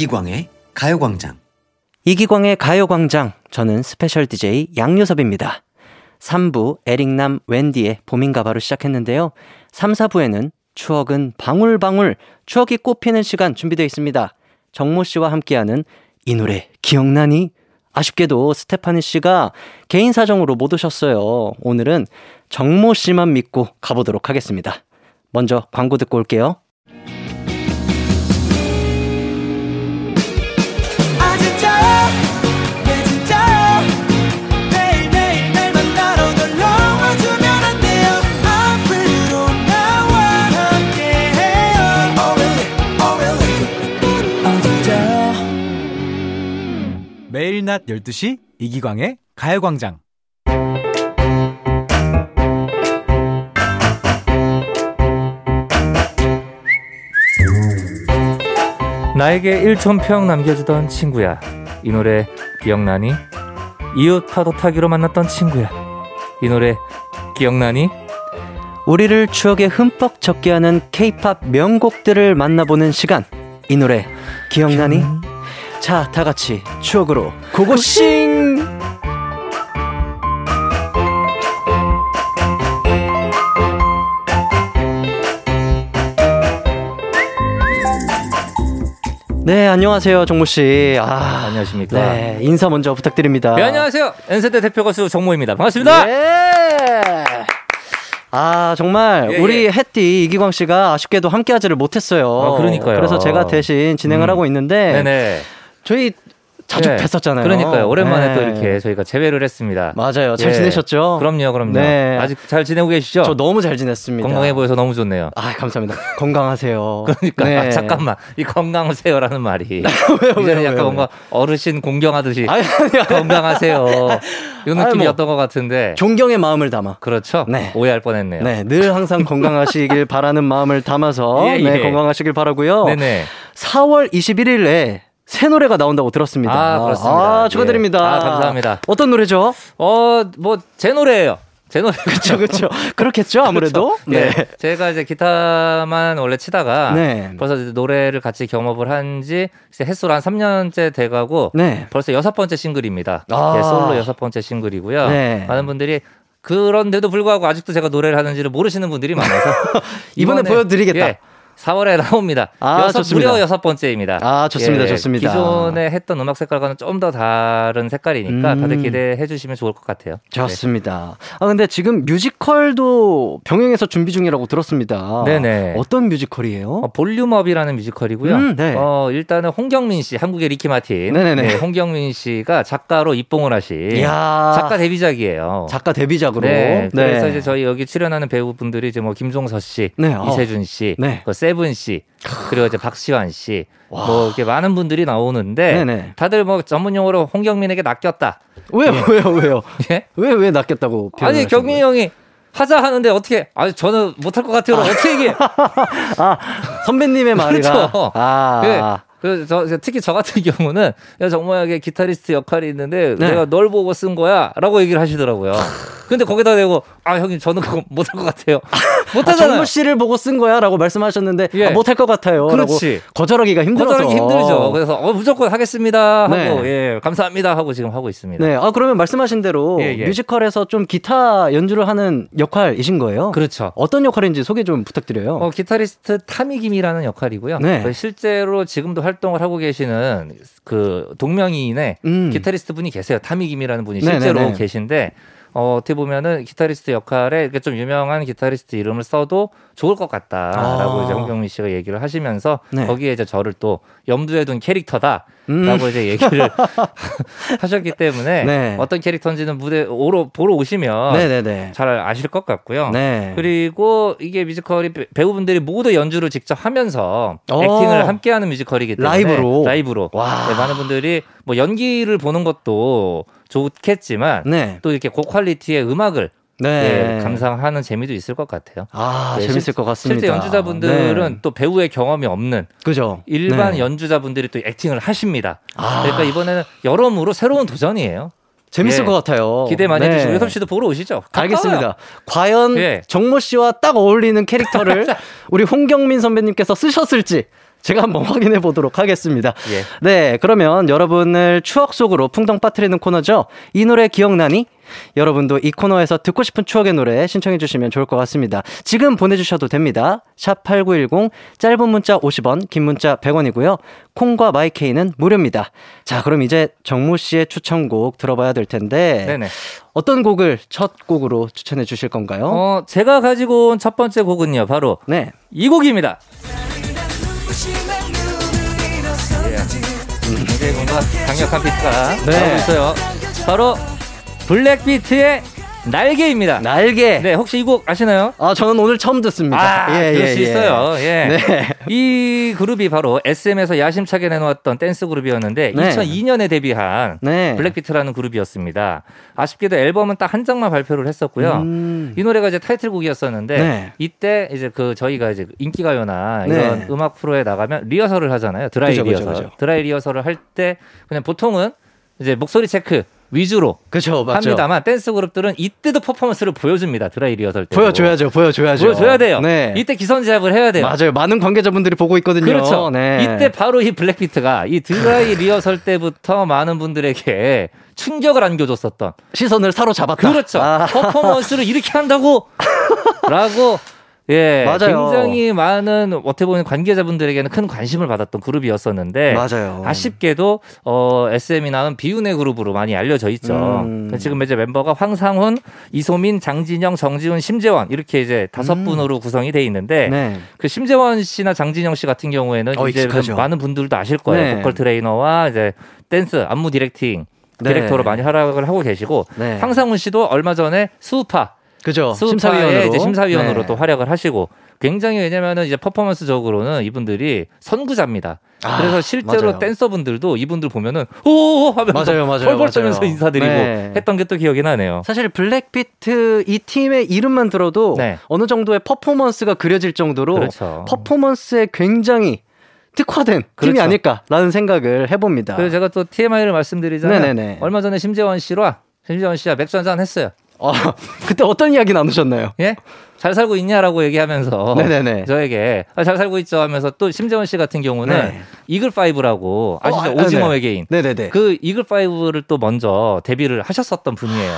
S6: 이기광의 가요광장.
S1: 이기광의 가요광장. 저는 스페셜 DJ 양요섭입니다. 3부 에릭남 웬디의 봄인가 바로 시작했는데요. 3, 4부에는 추억은 방울방울 추억이 꽃피는 시간 준비되어 있습니다. 정모 씨와 함께하는 이 노래 기억나니? 아쉽게도 스테파니 씨가 개인 사정으로 못 오셨어요. 오늘은 정모 씨만 믿고 가보도록 하겠습니다. 먼저 광고 듣고
S2: 올게요.
S7: 매일 낮 12시 이기광의 가요광장
S8: 나에게 1촌평 남겨주던 친구야. 이 노래 기억나니? 이웃 파도 타기로 만났던 친구야. 이 노래 기억나니?
S1: 우리를 추억에 흠뻑 젖게 하는 케이팝 명곡들을 만나보는 시간. 이 노래 기억나니? 자, 다 같이 추억으로 고고싱! 네, 안녕하세요, 정모 씨. 아,
S8: 안녕하십니까.
S1: 네, 인사 먼저 부탁드립니다.
S8: 네, 안녕하세요. N세대 대표 가수 정모입니다. 반갑습니다.
S1: 네. 아 정말
S8: 예,
S1: 우리
S8: 예.
S1: 햇띠 이기광 씨가 아쉽게도 함께하지를 못했어요.
S8: 아, 그러니까요.
S1: 그래서 제가 대신 진행을
S8: 음.
S1: 하고 있는데
S8: 네네.
S1: 저희 자주
S8: 네.
S1: 뵀었잖아요.
S8: 그러니까요. 오랜만에
S1: 네.
S8: 또 이렇게 저희가 재회를 했습니다.
S1: 맞아요. 잘
S8: 예.
S1: 지내셨죠?
S8: 그럼요, 그럼요.
S1: 네.
S8: 아직 잘 지내고 계시죠?
S1: 저 너무 잘 지냈습니다.
S8: 건강해 보여서 너무 좋네요.
S1: 아 감사합니다. 건강하세요.
S8: 그러니까
S1: 네.
S8: 아, 잠깐만 이 건강하세요라는 말이
S1: 왜요,
S8: 이제는
S1: 왜요,
S8: 약간
S1: 왜요?
S8: 뭔가 어르신 공경하듯이
S1: 아니, 아니,
S8: 건강하세요 이
S1: 아니,
S8: 느낌이었던
S1: 뭐.
S8: 것 같은데
S1: 존경의 마음을 담아.
S8: 그렇죠
S1: 네.
S8: 오해할 뻔했네요
S1: 네, 늘 항상 건강하시길 바라는 마음을 담아서
S8: 예,
S1: 네,
S8: 예.
S1: 건강하시길 바라고요.
S8: 네네
S1: 4월 21일에 새 노래가 나온다고 들었습니다.
S8: 아, 그렇습니다.
S1: 아, 축하드립니다.
S8: 예. 아, 감사합니다.
S1: 어떤 노래죠?
S8: 어 뭐 제 노래예요 제 노래
S1: 그렇죠, 그렇죠. 그렇겠죠, 아무래도.
S8: 네.
S1: 네.
S8: 제가 이제 기타만 원래 치다가
S1: 네.
S8: 벌써 노래를 같이 경험을 한지 횟수로 한 3년째 돼가고
S1: 네.
S8: 벌써 여섯 번째 싱글입니다.
S1: 아.
S8: 예, 솔로 여섯 번째 싱글이고요.
S1: 네.
S8: 많은 분들이 그런데도 불구하고 아직도 제가 노래를 하는지를 모르시는 분들이 많아서
S1: 이번에 보여드리겠다.
S8: 예, 4월에 나옵니다.
S1: 아,
S8: 여섯,
S1: 좋습니다.
S8: 무려 여섯 번째입니다.
S1: 아, 좋습니다,
S8: 예,
S1: 좋습니다.
S8: 기존에 했던 음악 색깔과는 좀 더 다른 색깔이니까
S1: 음.
S8: 다들 기대해 주시면 좋을 것 같아요.
S1: 좋습니다. 아, 근데 지금 뮤지컬도 병행해서 준비 중이라고 들었습니다.
S8: 네네.
S1: 어떤 뮤지컬이에요?
S8: 어, 볼륨업이라는 뮤지컬이고요.
S1: 음, 네.
S8: 어, 일단은 홍경민 씨, 한국의 리키 마틴.
S1: 네네네.
S8: 네, 홍경민 씨가 작가로 입봉을 하신
S1: 이야.
S8: 작가 데뷔작이에요.
S1: 작가 데뷔작으로.
S8: 네, 그래서 이제 저희 여기 출연하는 배우분들이 이제 뭐 김종서 씨,
S1: 네, 어.
S8: 이세준 씨,
S1: 네.
S8: 그 세븐 씨, 그리고 이제 박시환 씨, 뭐 이렇게 많은 분들이 나오는데
S1: 네네.
S8: 다들 뭐 전문 용어로 홍경민에게 낚였다.
S1: 왜요, 왜요, 왜요?
S8: 예?
S1: 왜, 왜 낚였다고
S8: 아니
S1: 거예요?
S8: 형이 하자 하는데 어떻게? 아 저는 못할 것 같아요. 어떻게 얘기해?
S1: 아, 선배님의 말이라.
S8: 그렇죠.
S1: 아.
S8: 예. 그래서 저, 특히 저 같은 경우는 야 정모하게 기타리스트 역할이 있는데
S1: 네.
S8: 내가 널 보고 쓴 거야라고 얘기를 하시더라고요. 근데 거기다 대고 아 형님 저는 그거 못할 것 같아요.
S1: 아,
S8: 못하잖아요.
S1: 정모 씨를 보고 쓴 거야라고 말씀하셨는데
S8: 예.
S1: 아, 못할 것 같아요.
S8: 그렇지.
S1: 거절하기가 힘들어서.
S8: 거절하기 힘들죠. 그래서 어, 무조건 하겠습니다 하고
S1: 네.
S8: 예 감사합니다 하고 지금 하고 있습니다.
S1: 네, 아 그러면 말씀하신 대로
S8: 예, 예.
S1: 뮤지컬에서 좀 기타 연주를 하는 역할이신 거예요?
S8: 그렇죠.
S1: 어떤 역할인지 소개 좀 부탁드려요.
S8: 어, 기타리스트 타미 김이라는 역할이고요.
S1: 네.
S8: 그 실제로 지금도 활동을 하고 계시는 그 동명이인의
S1: 음.
S8: 기타리스트 분이 계세요. 타미 김이라는 분이
S1: 네네네.
S8: 실제로 계신데 어, 어떻게 보면은 기타리스트 역할에 이렇게 좀 유명한 기타리스트 이름을 써도 좋을 것 같다라고
S1: 아.
S8: 이제 홍경민 씨가 얘기를 하시면서
S1: 네.
S8: 거기에 이제 저를 또 염두에 둔 캐릭터다 라고
S1: 음.
S8: 이제 얘기를 하셨기 때문에
S1: 네.
S8: 어떤 캐릭터인지는 무대 오러 보러 오시면
S1: 네네네.
S8: 잘 아실 것 같고요.
S1: 네.
S8: 그리고 이게 뮤지컬이 배- 배우분들이 모두 연주를 직접 하면서
S1: 어.
S8: 액팅을 함께하는 뮤지컬이기 때문에
S1: 라이브로?
S8: 라이브로
S1: 와.
S8: 네, 많은 분들이 뭐 연기를 보는 것도 좋겠지만
S1: 네.
S8: 또 이렇게 고퀄리티의 음악을
S1: 네.
S8: 예, 감상하는 재미도 있을 것 같아요.
S1: 아,
S8: 네,
S1: 재밌을
S8: 실-
S1: 것 같습니다.
S8: 실제 연주자분들은
S1: 네.
S8: 또 배우의 경험이 없는
S1: 그죠.
S8: 일반
S1: 네.
S8: 연주자분들이 또 액팅을 하십니다.
S1: 아.
S8: 그러니까 이번에는 여러모로 새로운 도전이에요.
S1: 재밌을
S8: 예.
S1: 것 같아요.
S8: 기대 많이
S1: 네.
S8: 해주시고 효섭 씨도 보러 오시죠.
S1: 알겠습니다. 과연
S8: 예.
S1: 정모 씨와 딱 어울리는 캐릭터를 우리 홍경민 선배님께서 쓰셨을지 제가 한번 확인해 보도록 하겠습니다.
S8: 예.
S1: 네, 그러면 여러분을 추억 속으로 풍덩 빠뜨리는 코너죠. 이 노래 기억나니? 여러분도 이 코너에서 듣고 싶은 추억의 노래 신청해 주시면 좋을 것 같습니다. 지금 보내주셔도 됩니다. 샵 8910, 짧은 문자 50원, 긴 문자 100원이고요. 콩과 마이케이는 무료입니다. 자, 그럼 이제 정모 씨의 추천곡 들어봐야 될 텐데.
S8: 네네.
S1: 어떤 곡을 첫 곡으로 추천해 주실 건가요?
S8: 어, 제가 가지고 온 첫 번째 곡은요, 바로
S1: 네.
S8: 이 곡입니다. 굉장히 뭔가 강력한 비트가
S1: 네.
S8: 나오고 있어요. 바로 블랙비트의 날개입니다.
S1: 날개.
S8: 네, 혹시 이 곡 아시나요?
S1: 아, 저는 오늘 처음 듣습니다.
S8: 아, 그럴 수 있어요. 예.
S1: 네.
S8: 이 그룹이 바로 SM에서 야심차게 내놓았던 댄스 그룹이었는데
S1: 네.
S8: 2002년에 데뷔한
S1: 네.
S8: 블랙비트라는 그룹이었습니다. 아쉽게도 앨범은 딱 한 장만 발표를 했었고요.
S1: 음.
S8: 이 노래가 이제 타이틀곡이었었는데
S1: 네.
S8: 이때 이제 그 저희가 이제 인기가요나
S1: 네.
S8: 이런 음악 프로에 나가면 리허설을 하잖아요. 드라이
S1: 그죠, 그죠,
S8: 리허설.
S1: 그죠.
S8: 드라이 리허설을 할 때 그냥 보통은 이제 목소리 체크 위주로
S1: 그죠, 맞죠.
S8: 합니다만 댄스 그룹들은 이때도 퍼포먼스를 보여줍니다. 드라이 리허설 때.
S1: 보여줘야죠, 보여줘야죠.
S8: 보여줘야 돼요.
S1: 네.
S8: 이때 기선 제압을 해야 돼요.
S1: 맞아요. 많은 관계자분들이 보고 있거든요.
S8: 그렇죠.
S1: 네.
S8: 이때 바로 이 블랙비트가 이 드라이 리허설 때부터 많은 분들에게 충격을 안겨줬었던
S1: 시선을 사로잡았다.
S8: 그렇죠.
S1: 아.
S8: 퍼포먼스를 이렇게 한다고 라고 예,
S1: 맞아요.
S8: 굉장히 많은 어떻게 보면 관계자분들에게는 큰 관심을 받았던 그룹이었었는데
S1: 맞아요.
S8: 아쉽게도 어, SM이 낳은 비운의 그룹으로 많이 알려져 있죠.
S1: 음.
S8: 지금 이제 멤버가 황상훈, 이소민, 장진영, 정지훈, 심재원 이렇게 이제 다섯
S1: 음.
S8: 분으로 구성이 돼 있는데
S1: 네.
S8: 그 심재원 씨나 장진영 씨 같은 경우에는
S1: 어,
S8: 이제. 많은 분들도 아실 거예요.
S1: 네.
S8: 보컬 트레이너와 이제 댄스, 안무 directing
S1: 네.
S8: 디렉터로 많이 활약을 하고 계시고
S1: 네.
S8: 황상훈 씨도 얼마 전에 스우파
S1: 그죠. 심사위원으로.
S8: 이제 심사위원으로
S1: 네.
S8: 또 활약을 하시고 굉장히 왜냐면은 이제 퍼포먼스적으로는 이분들이 선구자입니다.
S1: 아,
S8: 그래서 실제로
S1: 맞아요.
S8: 댄서분들도 이분들 보면은 오 하면서
S1: 맞아요, 맞아요, 맞아요.
S8: 인사드리고
S1: 네.
S8: 했던 게 또 기억이 나네요.
S1: 사실 블랙비트 이 팀의 이름만 들어도
S8: 네.
S1: 어느 정도의 퍼포먼스가 그려질 정도로
S8: 그렇죠.
S1: 퍼포먼스에 굉장히 특화된 팀이
S8: 그렇죠.
S1: 아닐까라는 생각을 해봅니다.
S8: 그래서 제가 또 TMI를 말씀드리자면
S1: 네네네.
S8: 얼마 전에 심재원 씨와 심재원 씨와 맥주 한잔 했어요.
S1: 어, 그때 어떤 이야기 나누셨나요?
S8: 예? 잘 살고 있냐라고 얘기하면서
S1: 네네네.
S8: 저에게 아, 잘 살고 있죠 하면서 또 심재원 씨 같은 경우는
S1: 네.
S8: 이글 파이브라고 아시죠?
S1: 어, 아,
S8: 오징어
S1: 네네.
S8: 외계인.
S1: 네네네.
S8: 그 이글 파이브를 또 먼저 데뷔를 하셨었던 분이에요.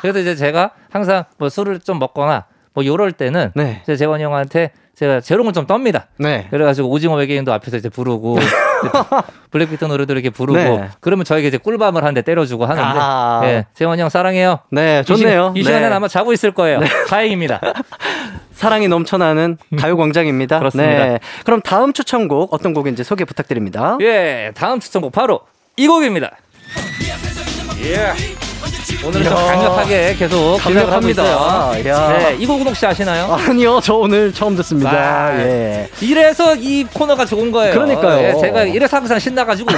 S8: 그래서 이제 제가 항상 뭐 술을 좀 먹거나 뭐 요럴 때는
S1: 네.
S8: 이제 재원이 형한테 제가 재롱을 좀 떱니다.
S1: 네.
S8: 그래가지고 오징어 외계인도 앞에서 이제 부르고 블랙비트 노래도 이렇게 부르고
S1: 네.
S8: 그러면 저에게 이제 꿀밤을 한 대 때려주고 하는데
S1: 아.
S8: 예, 재원이 형 사랑해요.
S1: 네,
S8: 이, 시,
S1: 좋네요.
S8: 이 시간엔
S1: 네.
S8: 아마 자고 있을 거예요. 다행입니다.
S1: 사랑이 넘쳐나는 가요광장입니다.
S8: 그렇습니다.
S1: 네. 그럼 다음 추천곡 어떤 곡인지 소개 부탁드립니다.
S8: 예, 다음 추천곡 바로 이 곡입니다. 예.
S1: 이야.
S8: 강력하게 계속 기대를 하고 있어요.
S1: 강력합니다.
S8: 네, 이 곡은 혹시 아시나요?
S1: 아니요, 저 오늘 처음 듣습니다.
S8: 아,
S1: 예.
S8: 이래서 이 코너가 좋은 거예요.
S1: 그러니까요.
S8: 예, 제가 이래서 항상 신나가지고.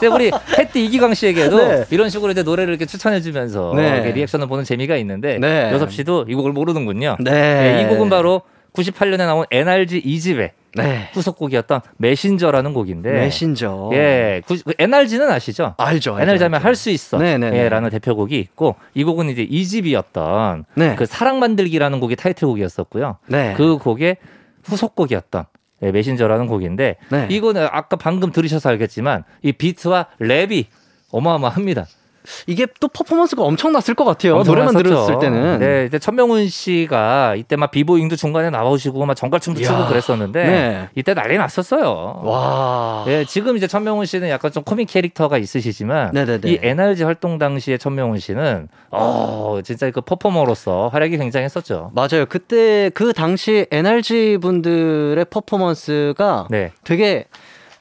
S8: 근데 우리 햇띠 이기광 씨에게도
S1: 네.
S8: 이런 식으로 이제 노래를 이렇게 추천해주면서
S1: 네.
S8: 이렇게 리액션을 보는 재미가 있는데
S1: 네.
S8: 여섭 씨도 이 곡을 모르는군요.
S1: 네.
S8: 예, 이 곡은 바로 98년에 나온 NRG 2집의
S1: 네.
S8: 후속곡이었던 메신저라는 곡인데
S1: 메신저.
S8: 예, 구, 그 NRG는 아시죠?
S1: 알죠. 알죠,
S8: NRG 하면. 할 수 있어.
S1: 네네네.
S8: 예, 라는 대표곡이 있고 이 곡은 이제 2집이었던
S1: 네.
S8: 그 사랑 만들기라는 곡이 타이틀곡이었었고요.
S1: 네.
S8: 그 곡의 후속곡이었던 예, 메신저라는 곡인데
S1: 네.
S8: 이거는 아까 방금 들으셔서 알겠지만 이 비트와 랩이 어마어마합니다.
S1: 이게 또 퍼포먼스가 엄청났을 것 같아요. 노래만
S8: 엄청났었죠.
S1: 들었을 때는.
S8: 네, 이제 천명훈 씨가 이때 막 비보잉도 중간에 나오시고 막 정갈춤도
S1: 이야.
S8: 추고 그랬었는데
S1: 네.
S8: 이때 난리 났었어요.
S1: 와.
S8: 예, 지금 이제 천명훈 씨는 약간 좀 코믹 캐릭터가 있으시지만
S1: 네네네.
S8: 이 NRG 활동 당시에 천명훈 씨는 어 진짜 그 퍼포머로서 활약이 굉장했었죠.
S1: 맞아요. 그때 그 당시 NRG 분들의 퍼포먼스가
S8: 네,
S1: 되게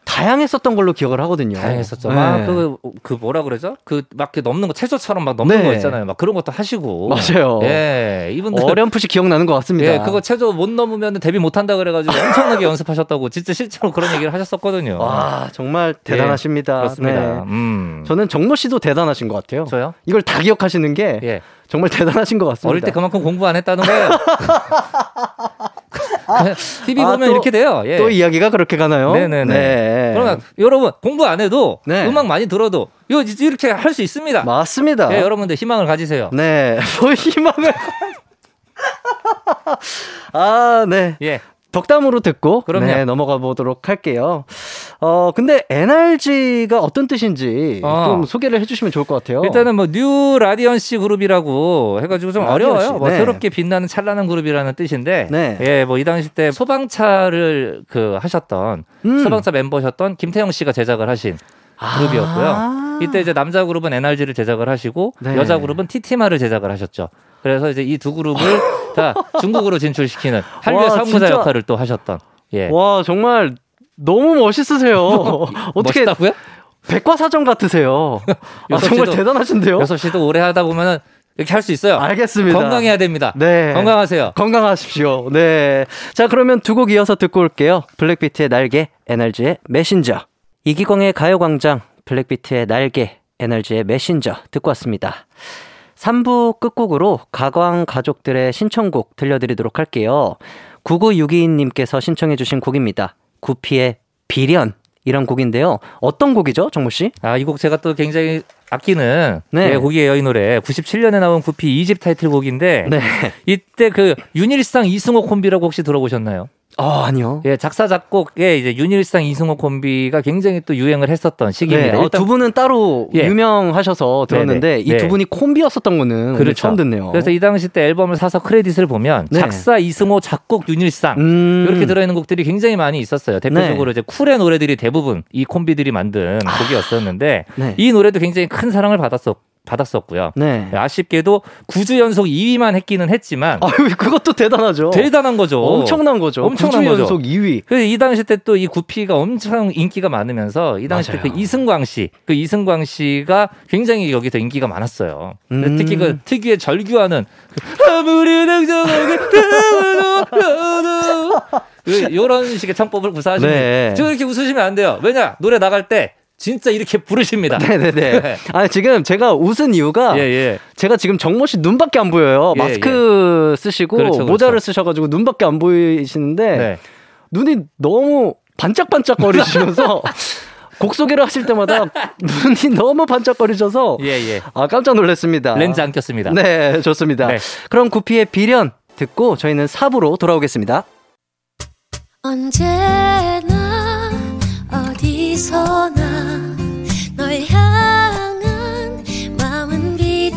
S1: 다양했었던 걸로 기억을 하거든요.
S8: 다양했었죠.
S1: 네.
S8: 막그 그 뭐라 그러죠? 그막 이렇게 넘는 거 체조처럼 막 넘는
S1: 네.
S8: 거 있잖아요. 막 그런 것도 하시고.
S1: 맞아요.
S8: 예, 이분들
S1: 어렴풋이 기억나는 것 같습니다.
S8: 예, 그거 체조 못 넘으면 데뷔 못 한다 그래 가지고 엄청나게 연습하셨다고 진짜 실제로 그런 얘기를 하셨었거든요.
S1: 와 정말 대단하십니다.
S8: 예, 그렇습니다.
S1: 네.
S8: 음.
S1: 저는 정모 씨도 대단하신 것 같아요.
S8: 저요?
S1: 이걸 다 기억하시는 게
S8: 예.
S1: 정말 대단하신 것 같습니다.
S8: 어릴 때 그만큼 공부 안 했다는 거예요. TV
S1: 아,
S8: 보면
S1: 또-
S8: 이렇게 돼요. 예.
S1: 또 이야기가 그렇게 가나요?
S8: 네네네.
S1: 네.
S8: 그러면 여러분 공부 안 해도
S1: 네.
S8: 음악 많이 들어도 이거 이렇게 할 수 있습니다.
S1: 맞습니다.
S8: 예, 여러분들 희망을 가지세요.
S1: 네. 뭐 희망을. 아, 네.
S8: 예.
S1: 덕담으로 듣고
S8: 그럼요.
S1: 네, 넘어가 보도록 할게요. 어, 근데 NRG가 어떤 뜻인지
S8: 어.
S1: 좀 소개를 해주시면 좋을 것 같아요.
S8: 일단은 뭐 New Radiancy Group이라고 해가지고 좀
S1: Radiancy,
S8: 어려워요. 뭐
S1: 네.
S8: 새롭게 빛나는 찬란한 그룹이라는 뜻인데,
S1: 네.
S8: 예, 뭐 이 당시 때 소방차를 그 하셨던
S1: 음.
S8: 소방차 멤버셨던 김태형 씨가 제작을 하신 그룹이었고요.
S1: 아.
S8: 이때 이제 남자 그룹은 NRG를 제작을 하시고
S1: 네.
S8: 여자 그룹은 티티마를 제작을 하셨죠. 그래서 이제 이 두 그룹을 다 중국으로 진출시키는 한류의
S1: 진짜.
S8: 역할을 또 하셨던. 예.
S1: 와, 정말 너무 멋있으세요. 어떻게
S8: 멋있다고요?
S1: 백과사전 같으세요. 아, 정말 대단하신데요?
S8: 여섯 씨도 오래 하다 보면은 이렇게 할 수 있어요.
S1: 알겠습니다.
S8: 건강해야 됩니다.
S1: 네.
S8: 건강하세요.
S1: 건강하십시오. 네. 자, 그러면 두 곡 이어서 듣고 올게요. 블랙비트의 날개, NRG의 메신저. 이기광의 가요광장, 블랙비트의 날개, NRG의 메신저 듣고 왔습니다. 3부 끝곡으로 가광 가족들의 신청곡 들려드리도록 할게요. 9962님께서 신청해주신 곡입니다. 구피의 비련. 이런 곡인데요. 어떤 곡이죠, 정모 씨?
S8: 아, 이 곡 제가 또 굉장히 아끼는
S1: 네.
S8: 예, 곡이에요, 이 노래. 97년에 나온 구피 2집 타이틀곡인데
S1: 네.
S8: 이때 그 윤일상 이승호 콤비라고 혹시 들어보셨나요?
S1: 어, 아니요.
S8: 예, 작사 작곡에 이제 윤일상 이승호 콤비가 굉장히 또 유행을 했었던
S1: 네,
S8: 시기입니다.
S1: 어,
S8: 일단
S1: 두 분은 따로
S8: 예.
S1: 유명하셔서 들었는데
S8: 네네.
S1: 이두
S8: 네.
S1: 분이 콤비였었던 거는
S8: 그렇죠.
S1: 처음 듣네요.
S8: 그래서 이 당시 때 앨범을 사서 크레딧을 보면
S1: 네.
S8: 작사 이승호, 작곡 윤일상
S1: 음.
S8: 이렇게 들어 있는 곡들이 굉장히 많이 있었어요. 대표적으로 이제 쿨의 노래들이 대부분 이 콤비들이 만든 곡이었었는데
S1: 네.
S8: 이 노래도 굉장히 큰 사랑을 받았었, 받았었고요.
S1: 네.
S8: 아쉽게도 9주 연속 2위만 했기는 했지만
S1: 아유, 그것도 대단하죠.
S8: 대단한 거죠.
S1: 엄청난 거죠.
S8: 엄청난
S1: 9주
S8: 거죠.
S1: 연속 2위.
S8: 그래서 이 당시 때 또 이 구피가 엄청 인기가 많으면서 이 당시 때 그. 이승광 씨, 그 이승광 씨가 굉장히 여기서 인기가 많았어요.
S1: 음.
S8: 특히 그 특유의 절규하는 그 아무리 냉정하게 태어나도 그 이런 식의 창법을 구사하시면
S1: 네.
S8: 지금 이렇게 웃으시면 안 돼요. 왜냐 노래 나갈 때 진짜 이렇게 부르십니다.
S1: 네네네.
S8: 네.
S1: 아니, 지금 제가 웃은 이유가
S8: 예, 예.
S1: 제가 지금 정모 씨 눈밖에 안 보여요.
S8: 예,
S1: 마스크 쓰시고
S8: 그렇죠, 그렇죠.
S1: 모자를 쓰셔가지고 눈밖에 안 보이시는데
S8: 네.
S1: 눈이 너무 반짝반짝 거리시면서 곡 소개를 하실 때마다 눈이 너무 반짝거리셔서
S8: 예, 예.
S1: 아 깜짝 놀랐습니다.
S8: 렌즈 안 꼈습니다.
S1: 네, 좋습니다.
S8: 네.
S1: 그럼 구피의 비련 듣고 저희는 4부로 돌아오겠습니다.
S3: 언제나 어디서나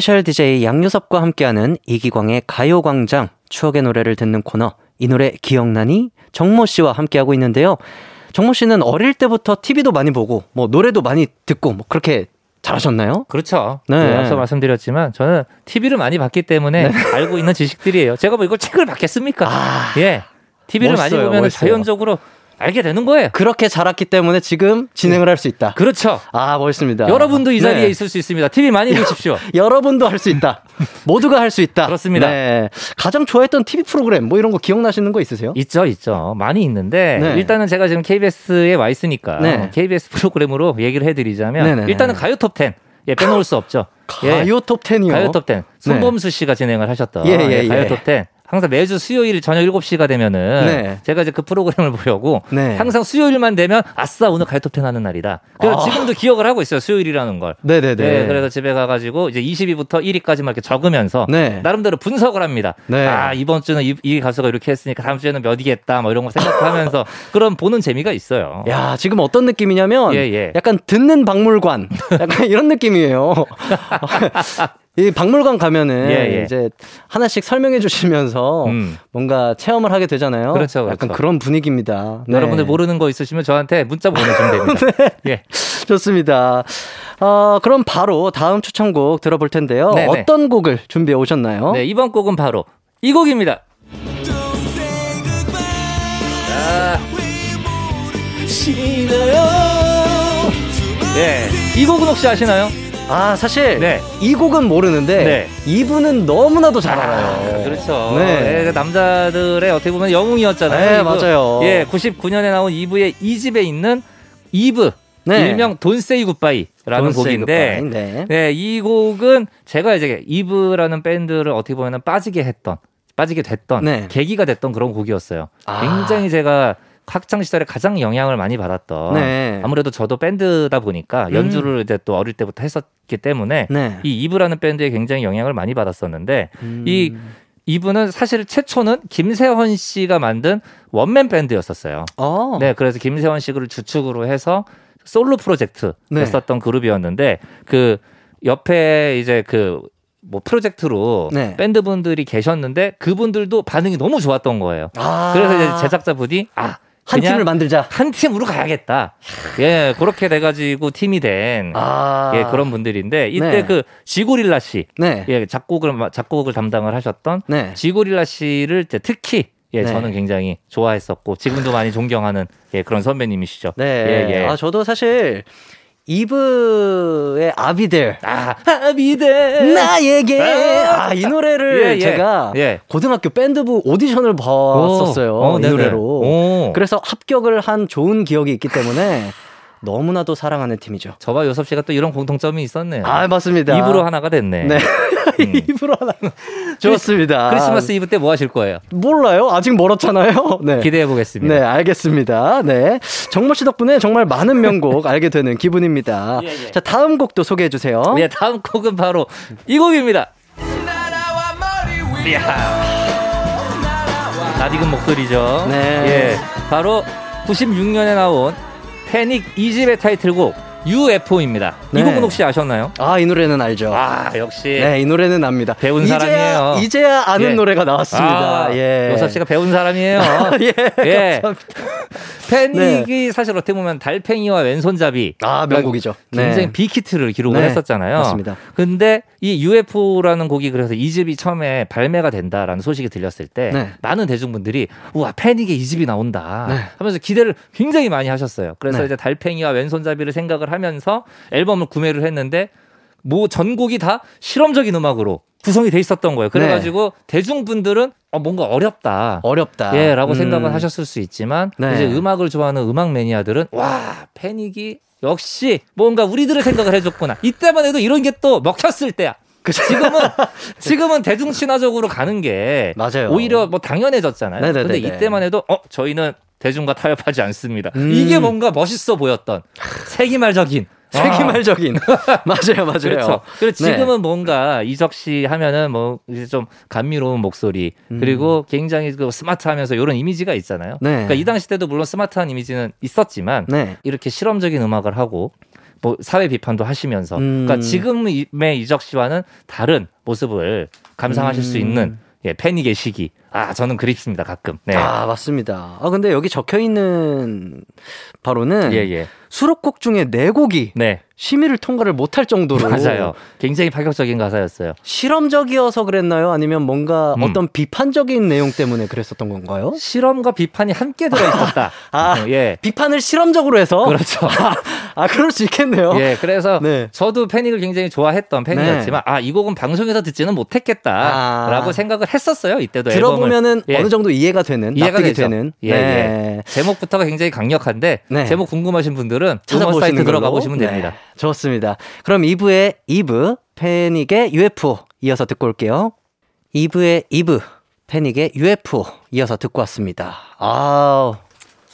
S1: 스페셜 DJ 양요섭과 함께하는 이기광의 가요광장 추억의 노래를 듣는 코너 이 노래 기억나니? 정모 씨와 함께하고 있는데요. 정모 씨는 어릴 때부터 TV도 많이 보고 뭐 노래도 많이 듣고 뭐 그렇게 잘하셨나요?
S8: 그렇죠.
S1: 네.
S8: 네, 앞서 말씀드렸지만 저는 TV를 많이 봤기 때문에 알고 있는 지식들이에요. 제가 뭐 이걸 책을 봤겠습니까? 예. TV를 많이 보면
S1: 멋있어요.
S8: 자연적으로 알게 되는 거예요.
S1: 그렇게 자랐기 때문에 지금 진행을 할 수 있다.
S8: 그렇죠.
S1: 아, 멋있습니다.
S8: 여러분도 이 자리에
S1: 네.
S8: 있을 수 있습니다. TV 많이 보십시오.
S1: 여러분도 할 수 있다. 모두가 할 수 있다.
S8: 그렇습니다.
S1: 네. 가장 좋아했던 TV 프로그램 뭐 이런 거 기억나시는 거 있으세요?
S8: 있죠, 있죠. 많이 있는데
S1: 네.
S8: 일단은 제가 지금 KBS에 와 있으니까
S1: 네.
S8: KBS 프로그램으로 얘기를 해드리자면
S1: 네네네.
S8: 일단은 가요 톱 10. 예, 빼놓을 수 없죠. 예.
S1: 가요 톱 10이요.
S8: 가요 톱 10. 손범수 씨가 진행을 하셨던
S1: 예, 예,
S8: 예, 가요
S1: 예.
S8: 톱 10. 항상 매주 수요일 저녁 7시가 되면은
S1: 네.
S8: 제가 이제 그 프로그램을 보려고
S1: 네.
S8: 항상 수요일만 되면 아싸 오늘 톱10 하는 날이다. 그래서
S1: 아.
S8: 지금도 기억을 하고 있어요. 수요일이라는 걸.
S1: 네네네.
S8: 네, 그래서 집에 가 가지고 이제 20위부터 1위까지만 이렇게 적으면서
S1: 네.
S8: 나름대로 분석을 합니다.
S1: 네.
S8: 아 이번 주는 이, 이 가수가 이렇게 했으니까 다음 주에는 몇 위겠다, 뭐 이런 거 생각하면서 그런 보는 재미가 있어요.
S1: 야, 지금 어떤 느낌이냐면
S8: 예, 예.
S1: 약간 듣는 박물관. 약간 이런 느낌이에요. 이 박물관 가면은
S8: 예, 예.
S1: 이제 하나씩 설명해 주시면서
S8: 음.
S1: 뭔가 체험을 하게 되잖아요.
S8: 그렇죠, 그렇죠.
S1: 약간 그런 분위기입니다. 네.
S8: 여러분들 모르는 거 있으시면 저한테 문자 보내주면 됩니다.
S1: 네.
S8: 예.
S1: 좋습니다. 어, 그럼 바로 다음 추천곡 들어볼 텐데요.
S8: 네네.
S1: 어떤 곡을 준비해 오셨나요?
S8: 네, 이번 곡은 바로 이 곡입니다. 아, 예. 이 곡은 혹시 아시나요?
S1: 아, 사실
S8: 네.
S1: 이 곡은 모르는데
S8: 네.
S1: 이분은 너무나도 잘 알아요.
S8: 그렇죠.
S1: 네.
S8: 예, 남자들의 어떻게 보면 영웅이었잖아요.
S1: 네. 맞아요.
S8: 예, 99년에 나온 이브의 이집에 있는 이브.
S1: 네.
S8: 일명 Say Goodbye라는
S1: Don't Say
S8: 곡인데.
S1: 네.
S8: 네, 이 곡은 제가 이제 이브라는 밴드를 어떻게 보면 빠지게 했던, 빠지게 됐던
S1: 네.
S8: 계기가 됐던 그런 곡이었어요.
S1: 아.
S8: 굉장히 제가 학창 시절에 가장 영향을 많이 받았던
S1: 네.
S8: 아무래도 저도 밴드다 보니까 연주를 이제 또 어릴 때부터 했었기 때문에
S1: 네.
S8: 이 이브라는 밴드에 굉장히 영향을 많이 받았었는데
S1: 음.
S8: 이 이분은 사실 최초는 김세헌 씨가 만든 원맨 밴드였었어요.
S1: 어.
S8: 네, 그래서 김세헌 씨를 주축으로 해서 솔로 프로젝트
S1: 네.
S8: 했었던 그룹이었는데 그 옆에 이제 그 뭐 프로젝트로
S1: 네.
S8: 밴드 분들이 계셨는데 그분들도 반응이 너무 좋았던 거예요.
S1: 아.
S8: 그래서 이제 제작자 분이 아
S1: 한 팀을 만들자.
S8: 한 팀으로 가야겠다. 예, 그렇게 돼가지고 팀이 된
S1: 아.
S8: 예, 그런 분들인데 이때
S1: 네.
S8: 그 지고릴라 씨,
S1: 네.
S8: 예, 작곡을 마- 작곡을 담당을 하셨던
S1: 네.
S8: 지고릴라 씨를 특히 예,
S1: 네.
S8: 저는 굉장히 좋아했었고 지금도 많이 존경하는 예, 그런 선배님이시죠.
S1: 네.
S8: 예, 예.
S1: 아, 저도 사실 이브의 아비들
S8: 아, 아비데.
S1: 나에게 아, 이 노래를
S8: 예, 예.
S1: 제가
S8: 예.
S1: 고등학교 밴드부 오디션을 봤었어요.
S8: 오, 어,
S1: 이
S8: 네네.
S1: 노래로.
S8: 오.
S1: 그래서 합격을 한 좋은 기억이 있기 때문에 너무나도 사랑하는 팀이죠.
S8: 저와 요섭 씨가 또 이런 공통점이 있었네요.
S1: 아, 맞습니다.
S8: 입으로 하나가 됐네.
S1: 네.
S8: 음.
S1: 입으로 하나. 좋습니다.
S8: 크리스마스 이브 때 뭐 하실 거예요?
S1: 몰라요. 아직 멀었잖아요. 네.
S8: 기대해 보겠습니다.
S1: 네, 알겠습니다. 네. 정모 씨 덕분에 정말 많은 명곡 알게 되는 기분입니다.
S8: 예, 예.
S1: 자, 다음 곡도 소개해 주세요.
S8: 네, 다음 곡은 바로 이 곡입니다. 이야. 낯익은 목소리죠.
S1: 네.
S8: 예. 바로 96년에 나온 패닉 이집의 타이틀곡 UFO입니다.
S1: 네.
S8: 이 곡은 혹시 아셨나요?
S1: 아, 이 노래는 알죠.
S8: 아, 역시.
S1: 네, 이 노래는 압니다.
S8: 배운
S1: 이제야,
S8: 사람이에요.
S1: 이제야 아는
S8: 예.
S1: 노래가 나왔습니다.
S8: 아,
S1: 예.
S8: 요섭 씨가 배운 사람이에요.
S1: 예.
S8: 예.
S1: 감사합니다.
S8: 패닉이 사실 어떻게 보면 달팽이와 왼손잡이
S1: 아, 명곡이죠.
S8: 굉장히
S1: 네.
S8: 빅히트를 기록을
S1: 네,
S8: 했었잖아요.
S1: 맞습니다.
S8: 근데 이 UFO라는 곡이 그래서 이 집이 처음에 발매가 된다라는 소식이 들렸을 때
S1: 네.
S8: 많은 대중분들이 우와 패닉의 이 집이 나온다
S1: 네.
S8: 하면서 기대를 굉장히 많이 하셨어요. 그래서
S1: 네.
S8: 이제 달팽이와 왼손잡이를 생각을 생각을 하면서 앨범을 구매를 했는데 뭐 전곡이 다 실험적인 음악으로 구성이 돼 있었던 거예요. 그래가지고 대중분들은 어, 뭔가 어렵다.
S1: 어렵다.
S8: 예, 라고
S1: 음.
S8: 생각은 하셨을 수 있지만
S1: 네.
S8: 이제 음악을 좋아하는 음악 매니아들은 와 패닉이 역시 뭔가 우리들을 생각을 해줬구나. 이때만 해도 이런 게 또 먹혔을 때야.
S1: 그죠?
S8: 지금은 지금은 대중 친화적으로 가는 게
S1: 맞아요.
S8: 오히려 뭐 당연해졌잖아요.
S1: 네네네네.
S8: 근데 이때만 해도 어 저희는 대중과 타협하지 않습니다.
S1: 음.
S8: 이게 뭔가 멋있어 보였던 세기말적인
S1: 세기말적인. 맞아요, 맞아요.
S8: 그렇죠. 그리고
S1: 네.
S8: 지금은 뭔가 이적 씨 하면은 뭐 이제 좀 감미로운 목소리 그리고 굉장히 그 스마트하면서 이런 이미지가 있잖아요.
S1: 음. 네.
S8: 그러니까 이 당시 때도 물론 스마트한 이미지는 있었지만
S1: 네.
S8: 이렇게 실험적인 음악을 하고 뭐 사회 비판도 하시면서
S1: 음.
S8: 그러니까 지금의 이적 씨와는 다른 모습을 감상하실 수
S1: 음.
S8: 있는 예, 패닉의 시기. 아 저는 그립습니다 가끔. 네.
S1: 아, 맞습니다. 아, 근데 여기 적혀 있는 바로는
S8: 예 예.
S1: 수록곡 중에 네 곡이
S8: 네
S1: 심의를 통과를 못할 정도로
S8: 맞아요. 굉장히 파격적인 가사였어요.
S1: 실험적이어서 그랬나요? 아니면 뭔가
S8: 음.
S1: 어떤 비판적인 내용 때문에 그랬었던 건가요?
S8: 실험과 비판이 함께 들어 있었다.
S1: 아.
S8: 어, 예.
S1: 비판을 실험적으로 해서
S8: 그렇죠.
S1: 아, 그럴 수 있겠네요.
S8: 예, 그래서
S1: 네.
S8: 저도 패닉을 굉장히 좋아했던 팬이었지만 아, 이 곡은 방송에서 듣지는 못했겠다라고
S1: 아.
S8: 생각을 했었어요. 이때도
S1: 들어보면은
S8: 앨범을. 예.
S1: 어느 정도 이해가 되는
S8: 이해가 되죠.
S1: 되는
S8: 예,
S1: 네.
S8: 예. 제목부터가 굉장히 강력한데
S1: 네.
S8: 제목 궁금하신 분들은 음원
S1: 찾아보시는
S8: 사이트 들어가
S1: 걸로.
S8: 보시면
S1: 네,
S8: 됩니다.
S1: 좋습니다. 그럼 2부의 2부 패닉의 UFO 이어서 듣고 올게요. 2부의 2부 패닉의 UFO 이어서 듣고 왔습니다. 아,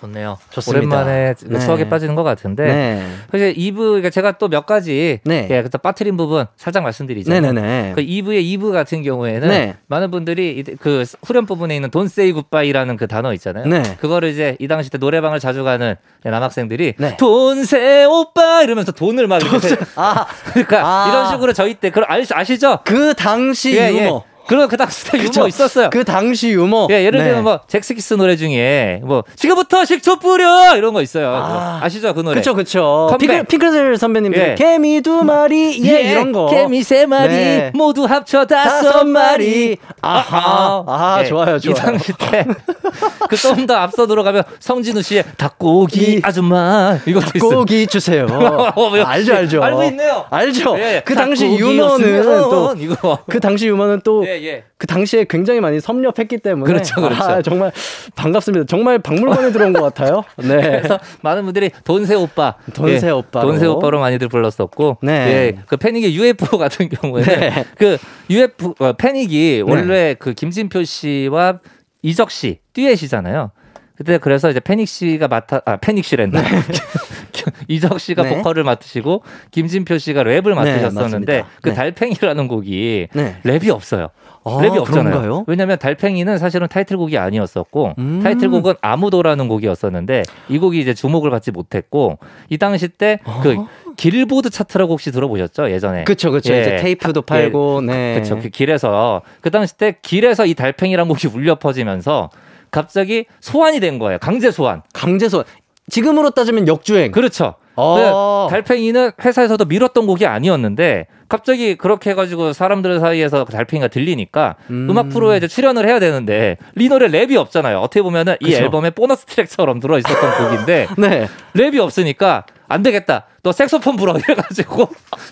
S8: 좋네요.
S1: 좋습니다.
S8: 오랜만에
S1: 네.
S8: 추억에 빠지는 것 같은데
S1: 네.
S8: 사실 2부 그러니까 제가 또 몇 가지
S1: 네.
S8: 예, 그때 빠트린 부분 살짝 말씀드리자면
S1: 네네네.
S8: 그 2부의 2부 같은 경우에는
S1: 네.
S8: 많은 분들이 이- 그 후렴 부분에 있는 Don't Say Goodbye라는 그 단어 있잖아요.
S1: 네.
S8: 그거를 이제 이 당시 때 노래방을 자주 가는 남학생들이
S1: 네.
S8: 돈세 오빠 이러면서 돈을 막 이렇게 세-
S1: 아,
S8: 그러니까
S1: 아.
S8: 이런 식으로 저희 때 그걸 아- 아시죠?
S1: 그 당시
S8: 예, 예.
S1: 유머.
S8: 그리고 그 당시 때
S1: 그쵸?
S8: 유머 있었어요.
S1: 그 당시 유머.
S8: 예, 예를
S1: 네.
S8: 들면 뭐 젝스키스 노래 중에 뭐 지금부터 식초 뿌려 이런 거 있어요.
S1: 아.
S8: 아시죠 그 노래?
S1: 그쵸.
S8: 컴백.
S1: 핑클, 핑클들 선배님들.
S8: 예.
S1: 개미 두 마리, 예, 이런 거.
S8: 개미 세 마리
S1: 네.
S8: 모두 합쳐 다섯 마리.
S1: 아하. 아, 좋아요, 좋아요.
S8: 이 당시 때 그좀 더 앞서 들어가면 성진우 씨의 닭고기
S1: 이-
S8: 아줌마 이것도 있어요.
S1: 고기 주세요.
S8: 어, 역시
S1: 알죠, 알죠.
S8: 알고 있네요.
S1: 알죠.
S8: 예,
S1: 그 당시
S8: 닭고기였으면
S1: 유머는 또, 그 당시 유머는 또,
S8: 예, 예.
S1: 그 당시에 굉장히 많이 섭렵했기 때문에.
S8: 그렇죠, 그렇죠.
S1: 아, 정말 반갑습니다. 정말 박물관에 들어온 것 같아요. 네.
S8: 그래서 많은 분들이 돈세 오빠,
S1: 돈세 오빠로.
S8: 돈세 오빠로 많이들 불렀었고,
S1: 네.
S8: 예, 그 패닉의 UFO 같은 경우에는
S1: 네.
S8: 그 UFO 어, 패닉이 원래 그 김진표 씨와 이적 씨 듀엣이잖아요. 그때 그래서 이제 패닉 씨가 맡아 아 패닉 씨랜다. 이적 씨가
S1: 네.
S8: 보컬을 맡으시고 김진표 씨가 랩을 맡으셨었는데
S1: 맞습니다.
S8: 그
S1: 네.
S8: 달팽이라는 곡이
S1: 네.
S8: 랩이 없어요.
S1: 아,
S8: 랩이 없잖아요.
S1: 그런가요?
S8: 왜냐하면 달팽이는 사실은 타이틀곡이 아니었었고
S1: 음.
S8: 타이틀곡은 아무도라는 곡이었었는데 이 곡이 이제 주목을 받지 못했고 이 당시 때그 길보드 차트라고 혹시 들어보셨죠 예전에?
S1: 아. 그쵸, 그쵸.
S8: 예.
S1: 이제 테이프도
S8: 타-
S1: 팔고, 네.
S8: 그렇죠. 그 길에서 그 당시 때 길에서 이 달팽이란 곡이 울려 퍼지면서 갑자기 소환이 된 거예요. 강제 소환.
S1: 강제 소. 지금으로 따지면 역주행.
S8: 그렇죠.
S1: 어.
S8: 그 달팽이는 회사에서도 밀었던 곡이 아니었는데 갑자기 그렇게 해가지고 사람들 사이에서 달팽이가 들리니까
S1: 음.
S8: 음악 프로에 이제 출연을 해야 되는데 리 노래 랩이 없잖아요. 어떻게 보면은 이
S1: 그쵸.
S8: 앨범의 보너스 트랙처럼 들어 있었던 곡인데
S1: 네.
S8: 랩이 없으니까 안 되겠다. 너 색소폰 불어 이래가지고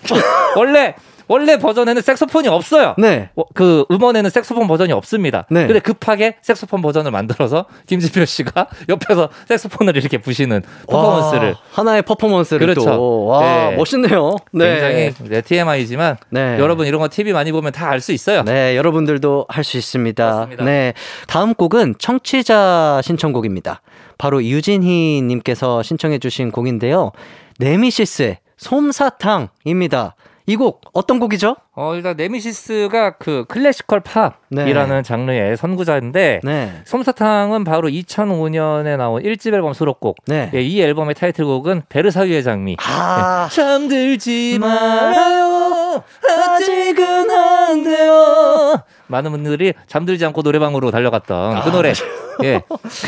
S8: 원래 원래 버전에는 색소폰이 없어요.
S1: 네.
S8: 어, 그 음원에는 색소폰 버전이 없습니다.
S1: 네.
S8: 근데 급하게 색소폰 버전을 만들어서 김진표 씨가 옆에서 색소폰을 이렇게 부시는 퍼포먼스를
S1: 와, 하나의 퍼포먼스를
S8: 그렇죠.
S1: 또. 와,
S8: 네.
S1: 멋있네요. 네.
S8: 굉장히 네, TMI지만
S1: 네.
S8: 여러분 이런 거 TV 많이 보면 다 알 수 있어요.
S1: 네, 여러분들도 할 수 있습니다.
S8: 맞습니다.
S1: 네. 다음 곡은 청취자 신청곡입니다. 바로 유진희 님께서 신청해 주신 곡인데요. 네미시스의 솜사탕입니다. 이 곡 어떤 곡이죠?
S8: 어, 일단 네미시스가 그 classical 팝이라는 장르의 선구자인데
S1: 네.
S8: 솜사탕은 바로 2005년에 나온 1집 앨범 수록곡.
S1: 네.
S8: 예, 이 앨범의 타이틀곡은 베르사유의 장미.
S1: 아,
S8: 예. 잠들지 말아요. 아직은 안 돼요. 많은 분들이 잠들지 않고 노래방으로 달려갔던 그 노래. 예.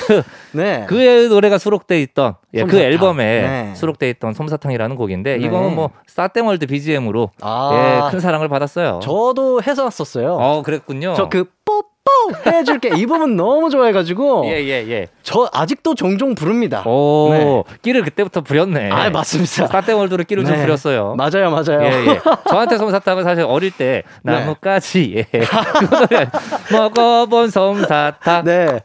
S8: 그,
S1: 네.
S8: 그 노래가 수록돼 있던 예, 그
S1: 솜사탕.
S8: 앨범에
S1: 네.
S8: 수록돼 있던 솜사탕이라는 곡인데
S1: 네.
S8: 이거는 뭐 싸땡월드 BGM으로
S1: 아.
S8: 예, 큰 사랑을 받았어요.
S1: 저도 해서 왔었어요.
S8: 어, 그랬군요.
S1: 저 그 뽀뽀 해줄게. 이 부분 너무 좋아해가지고.
S8: 예, 예, 예.
S1: 저 아직도 종종 부릅니다.
S8: 오,
S1: 네.
S8: 끼를 그때부터 부렸네.
S1: 아, 맞습니다.
S8: 사땡월드로 끼를 좀
S1: 네.
S8: 부렸어요.
S1: 맞아요, 맞아요.
S8: 예, 예. 저한테 솜사탕은 사실 어릴 때 나뭇가지 예. 먹어본 솜사탕
S1: 네,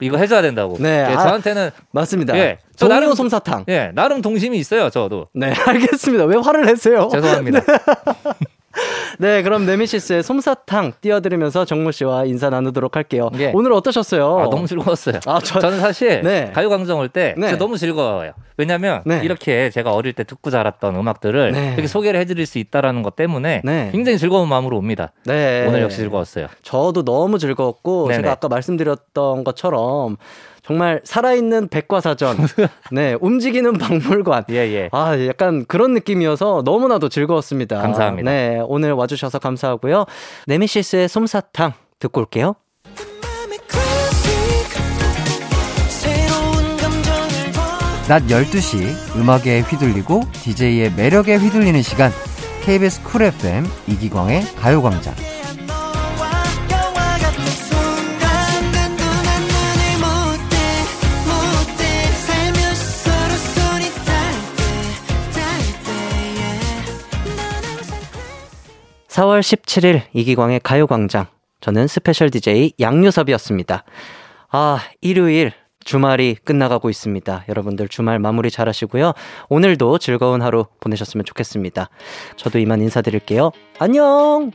S8: 이거 해줘야 된다고.
S1: 네,
S8: 예,
S1: 아.
S8: 저한테는
S1: 맞습니다.
S8: 예, 저 나름-
S1: 솜사탕.
S8: 예 나름 동심이 있어요. 저도
S1: 네, 알겠습니다. 왜 화를 내세요?
S8: 죄송합니다.
S1: 네, 그럼 네미시스의 솜사탕 띄워드리면서 정모 씨와 인사 나누도록 할게요.
S8: 예.
S1: 오늘 어떠셨어요?
S8: 아, 너무 즐거웠어요.
S1: 아, 저-
S8: 저는 사실
S1: 네.
S8: 가요광장 올때
S1: 네.
S8: 너무 즐거워요. 왜냐하면
S1: 네.
S8: 이렇게 제가 어릴 때 듣고 자랐던 음악들을
S1: 네.
S8: 이렇게 소개를 해드릴 수 있다라는 것 때문에
S1: 네.
S8: 굉장히 즐거운 마음으로 옵니다.
S1: 네.
S8: 오늘 역시 즐거웠어요.
S1: 저도 너무 즐거웠고. 제가 아까 말씀드렸던 것처럼 정말 살아있는 백과사전, 네 움직이는 박물관.
S8: 예, 예.
S1: 아, 약간 그런 느낌이어서 너무나도 즐거웠습니다.
S8: 감사합니다.
S1: 네, 오늘 와주셔서 감사하고요. 네미시스의 솜사탕 듣고 올게요.
S2: 낮 12시 음악에 휘둘리고 DJ의 매력에 휘둘리는 시간 KBS Cool FM 이기광의 가요광장
S1: 4월 17일 이기광의 가요광장. 저는 스페셜 DJ 양요섭이었습니다. 아, 일요일 주말이 끝나가고 있습니다. 여러분들 주말 마무리 잘 하시고요. 오늘도 즐거운 하루 보내셨으면 좋겠습니다. 저도 이만 인사드릴게요. 안녕!